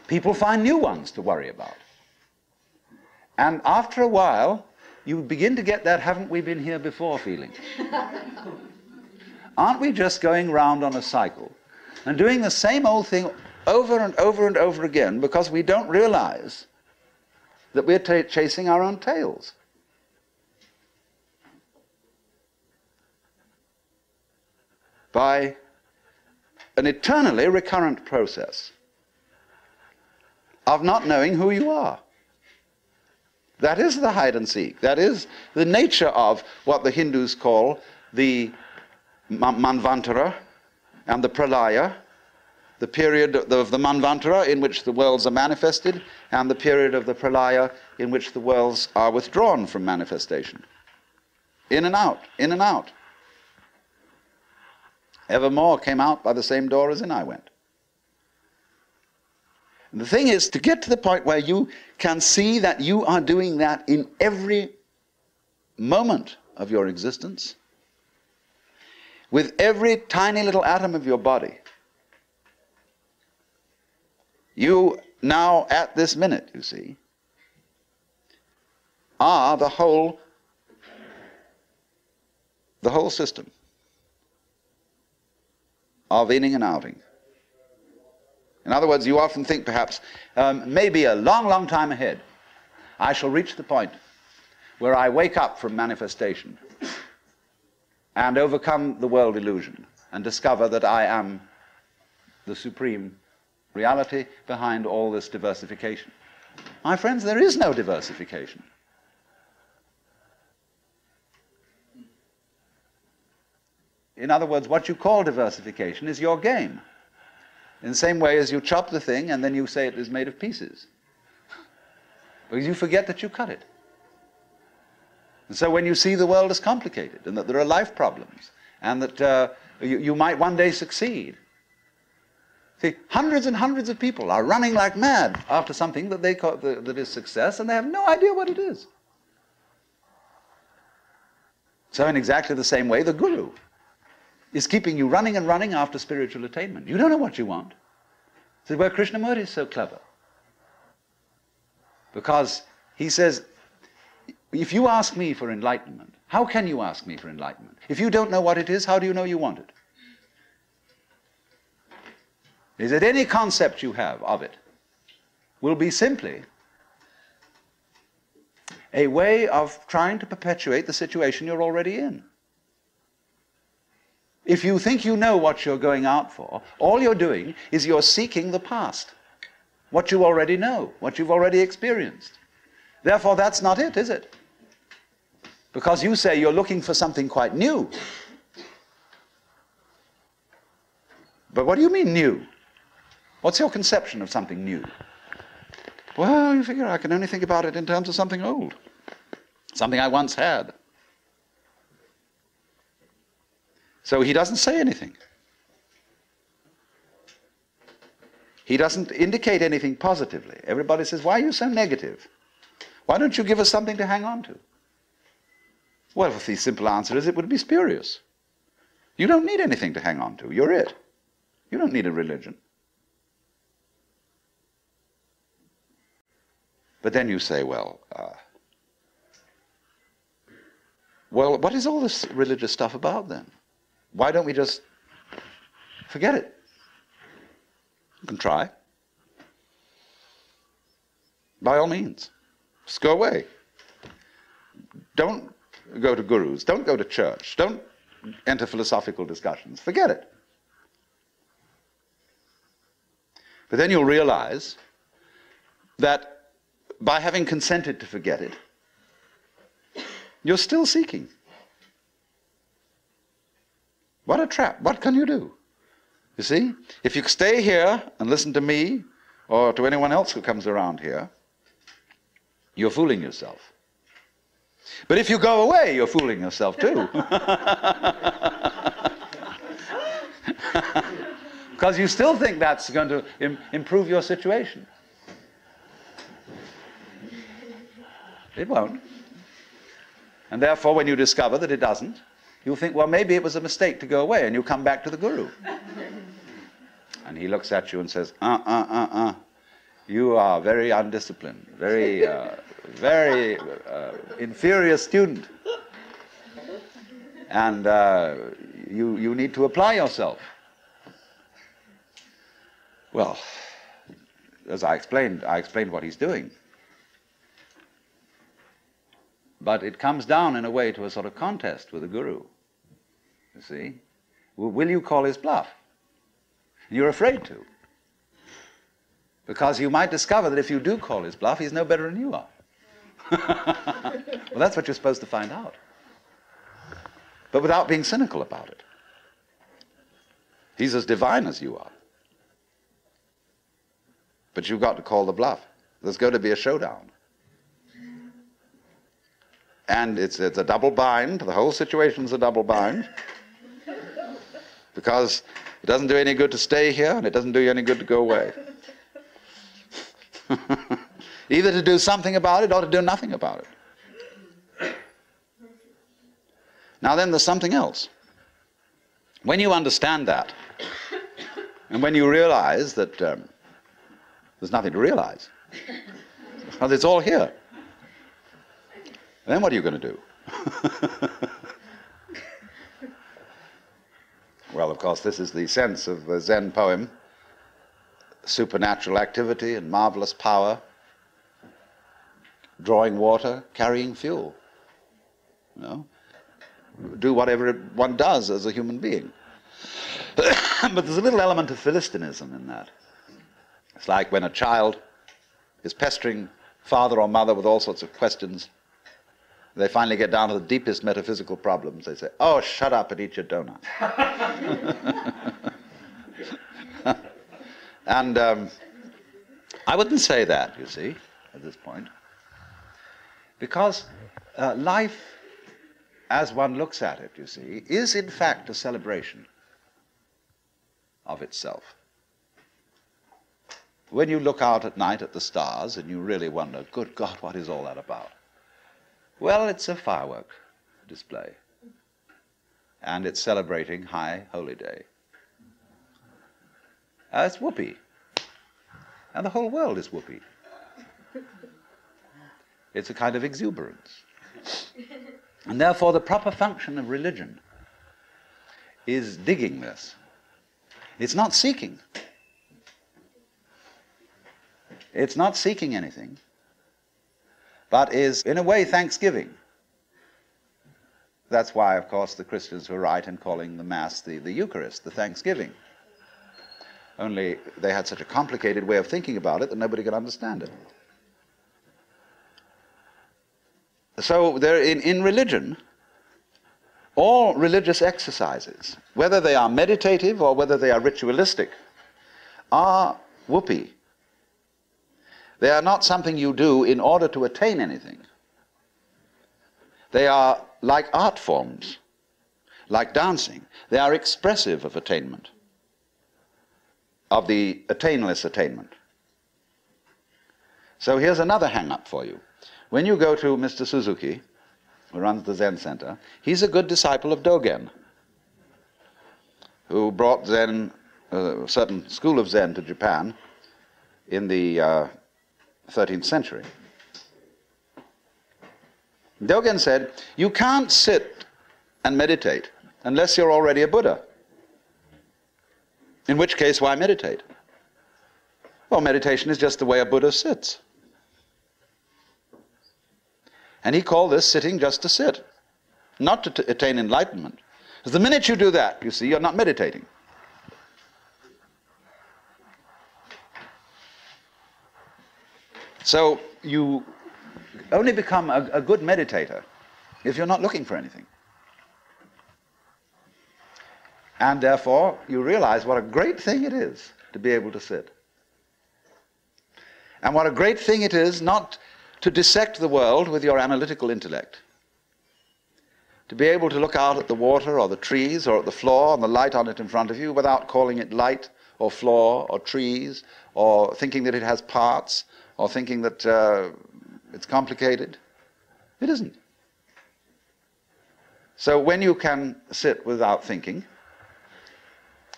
people find new ones to worry about. And after a while, you begin to get that haven't we been here before feeling. Aren't we just going round on a cycle and doing the same old thing over and over and over again because we don't realize that we're t- chasing our own tails. By an eternally recurrent process of not knowing who you are. That is the hide and seek. That is the nature of what the Hindus call the Manvantara and the Pralaya, the period of the Manvantara in which the worlds are manifested, and the period of the Pralaya in which the worlds are withdrawn from manifestation. In and out, in and out. Evermore came out by the same door as in I went. And the thing is to get to the point where you can see that you are doing that in every moment of your existence, with every tiny little atom of your body you now, at this minute, you see, are the whole, the whole system of inning and outing. In other words, you often think perhaps, um, maybe a long, long time ahead, I shall reach the point where I wake up from manifestation and overcome the world illusion and discover that I am the supreme reality behind all this diversification. My friends, there is no diversification. In other words, what you call diversification is your game. In the same way as you chop the thing and then you say it is made of pieces. Because you forget that you cut it. And so when you see the world as complicated and that there are life problems and that uh, you, you might one day succeed, See, hundreds and hundreds of people are running like mad after something that they call that is success, and they have no idea what it is. So, in exactly the same way, the guru is keeping you running and running after spiritual attainment. You don't know what you want. This is where Krishnamurti is so clever. Because he says, if you ask me for enlightenment, how can you ask me for enlightenment? If you don't know what it is, how do you know you want it? Is that any concept you have of it will be simply a way of trying to perpetuate the situation you're already in. If you think you know what you're going out for, all you're doing is you're seeking the past, what you already know, what you've already experienced. Therefore, that's not it, is it? Because you say you're looking for something quite new. But what do you mean new? What's your conception of something new? Well, you figure I can only think about it in terms of something old, something I once had. So he doesn't say anything. He doesn't indicate anything positively. Everybody says, Why are you so negative? Why don't you give us something to hang on to? Well, if the simple answer is it would be spurious. You don't need anything to hang on to. You're it. You don't need a religion. But then you say, well, uh, well, what is all this religious stuff about then? Why don't we just forget it? You can try. By all means, just go away. Don't go to gurus. Don't go to church. Don't enter philosophical discussions. Forget it. But then you'll realize that by having consented to forget it, You're still seeking. What a trap. What can you do? You see? If you stay here and listen to me or to anyone else who comes around here, you're fooling yourself. But if you go away, you're fooling yourself too. Because you still think that's going to Im- improve your situation. It won't. And therefore, when you discover that it doesn't, you'll think, well, maybe it was a mistake to go away, and you come back to the Guru. and he looks at you and says, uh, uh, uh, uh. You are very undisciplined, very, uh, very uh, inferior student. And uh, you, you need to apply yourself. Well, as I explained, I explained what he's doing. But it comes down in a way to a sort of contest with the guru. You see? Will you call his bluff? You're afraid to. Because you might discover that if you do call his bluff, he's no better than you are. well, that's what you're supposed to find out. But without being cynical about it. He's as divine as you are. But you've got to call the bluff. There's going to be a showdown. And it's, it's a double bind. The whole situation's a double bind. Because it doesn't do any good to stay here, and it doesn't do you any good to go away. Either to do something about it or to do nothing about it. Now, then, there's something else. When you understand that, and when you realize that um, there's nothing to realize, because it's all here, then what are you going to do? well, of course, this is the sense of the Zen poem supernatural activity and marvelous power, drawing water, carrying fuel. You know? Do whatever one does as a human being. but there's a little element of Philistinism in that. It's like when a child is pestering father or mother with all sorts of questions. They finally get down to the deepest metaphysical problems. They say, Oh, shut up and eat your donut. and um, I wouldn't say that, you see, at this point. Because uh, life, as one looks at it, you see, is in fact a celebration of itself. When you look out at night at the stars and you really wonder, good God, what is all that about? Well, it's a firework display. And it's celebrating High Holy Day. Uh, it's whoopee. And the whole world is whoopee. It's a kind of exuberance. And therefore, the proper function of religion is digging this. It's not seeking. It's not seeking anything, but is, in a way, thanksgiving. That's why, of course, the Christians were right in calling the Mass the, the Eucharist, the thanksgiving. Only they had such a complicated way of thinking about it that nobody could understand it. So, there, in, in religion, all religious exercises, whether they are meditative or whether they are ritualistic, are whoopee. They are not something you do in order to attain anything. They are like art forms, like dancing. They are expressive of attainment, of the attainless attainment. So here's another hang up for you. When you go to Mr. Suzuki, who runs the Zen Center, he's a good disciple of Dogen, who brought Zen, a certain school of Zen to Japan in the uh, 13th century. Dogen said, You can't sit and meditate unless you're already a Buddha. In which case, why meditate? Well, meditation is just the way a Buddha sits. And he called this sitting just to sit, not to attain enlightenment. Because the minute you do that, you see, you're not meditating. So you only become a, a good meditator if you're not looking for anything. And therefore, you realize what a great thing it is to be able to sit. And what a great thing it is not to dissect the world with your analytical intellect. To be able to look out at the water or the trees or at the floor and the light on it in front of you without calling it light or floor or trees or thinking that it has parts or thinking that uh, it's complicated. It isn't. So when you can sit without thinking,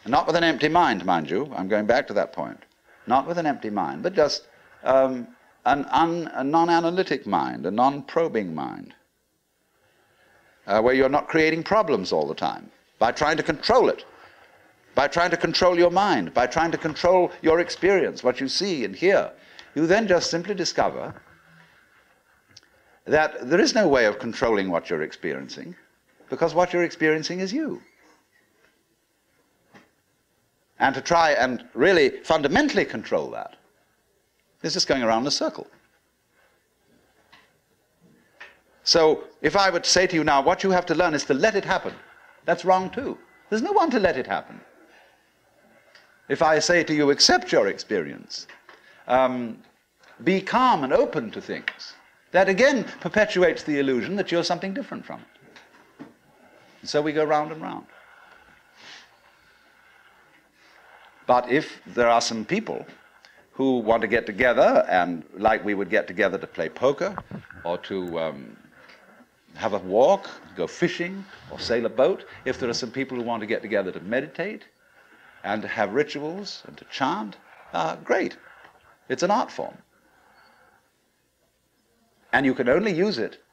not with an empty mind, mind you, I'm going back to that point, not with an empty mind, but just um, an un, a non analytic mind, a non probing mind, uh, where you're not creating problems all the time by trying to control it, by trying to control your mind, by trying to control your experience, what you see and hear. You then just simply discover that there is no way of controlling what you're experiencing because what you're experiencing is you. And to try and really fundamentally control that is just going around in a circle. So if I were to say to you now, what you have to learn is to let it happen, that's wrong too. There's no one to let it happen. If I say to you, accept your experience, um, be calm and open to things, that again perpetuates the illusion that you're something different from it. And so we go round and round. But if there are some people who want to get together and like we would get together to play poker or to um, have a walk, go fishing or sail a boat, if there are some people who want to get together to meditate and to have rituals and to chant, uh, great. It's an art form. And you can only use it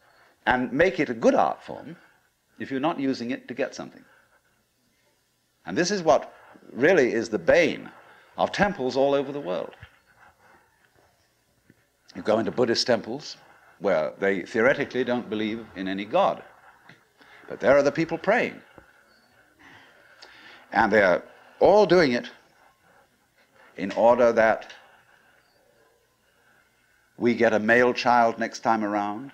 and make it a good art form if you're not using it to get something. And this is what really is the bane of temples all over the world. You go into Buddhist temples where they theoretically don't believe in any God. But there are the people praying. And they're all doing it in order that we get a male child next time around,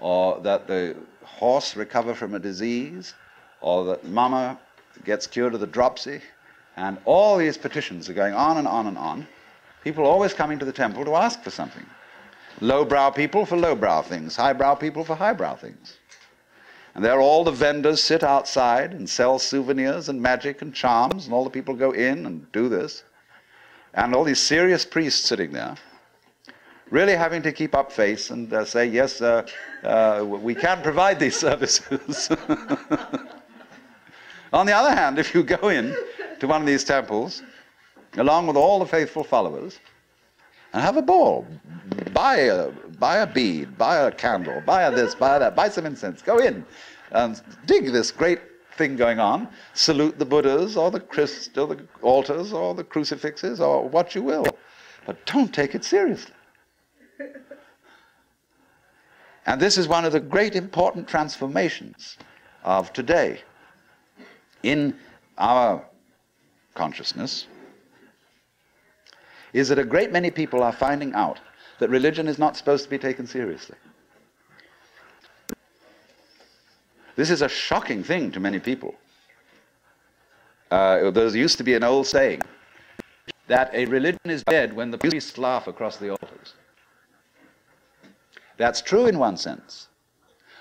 or that the horse recover from a disease, or that mama gets cured of the dropsy, and all these petitions are going on and on and on. People always coming to the temple to ask for something. Lowbrow people for lowbrow things, highbrow people for highbrow things. And there all the vendors sit outside and sell souvenirs and magic and charms, and all the people go in and do this. And all these serious priests sitting there, really having to keep up face and uh, say, yes, uh, uh, we can provide these services. On the other hand, if you go in to one of these temples, along with all the faithful followers, and have a ball. Buy a, buy a bead, buy a candle, buy a this, buy that, buy some incense. Go in and dig this great thing going on. Salute the Buddhas or the Christ or the altars or the crucifixes or what you will. But don't take it seriously. And this is one of the great important transformations of today in our consciousness is that a great many people are finding out that religion is not supposed to be taken seriously. This is a shocking thing to many people. Uh, there used to be an old saying that a religion is dead when the priests laugh across the altars. That's true in one sense.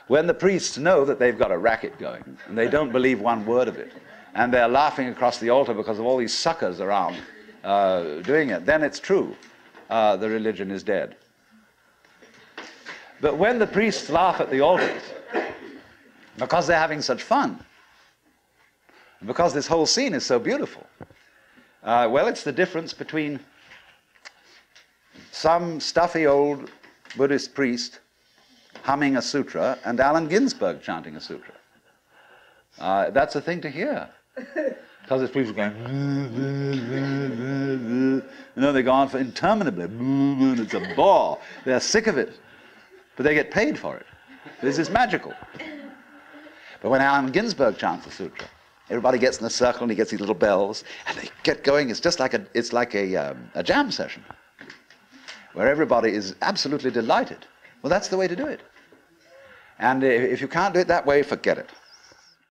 When the priests know that they've got a racket going and they don't believe one word of it, and they're laughing across the altar because of all these suckers around uh, doing it, then it's true. Uh, the religion is dead. But when the priests laugh at the altars, because they're having such fun, and because this whole scene is so beautiful, uh, well, it's the difference between some stuffy old Buddhist priest humming a sutra and Allen Ginsberg chanting a sutra. Uh, that's a thing to hear. Because it's people going, you know, they go on for interminably, and it's a bore. They're sick of it, but they get paid for it. This is magical. But when Allen Ginsberg chants the sutra, everybody gets in a circle and he gets these little bells, and they get going. It's just like a, it's like a, um, a jam session, where everybody is absolutely delighted. Well, that's the way to do it. And if you can't do it that way, forget it.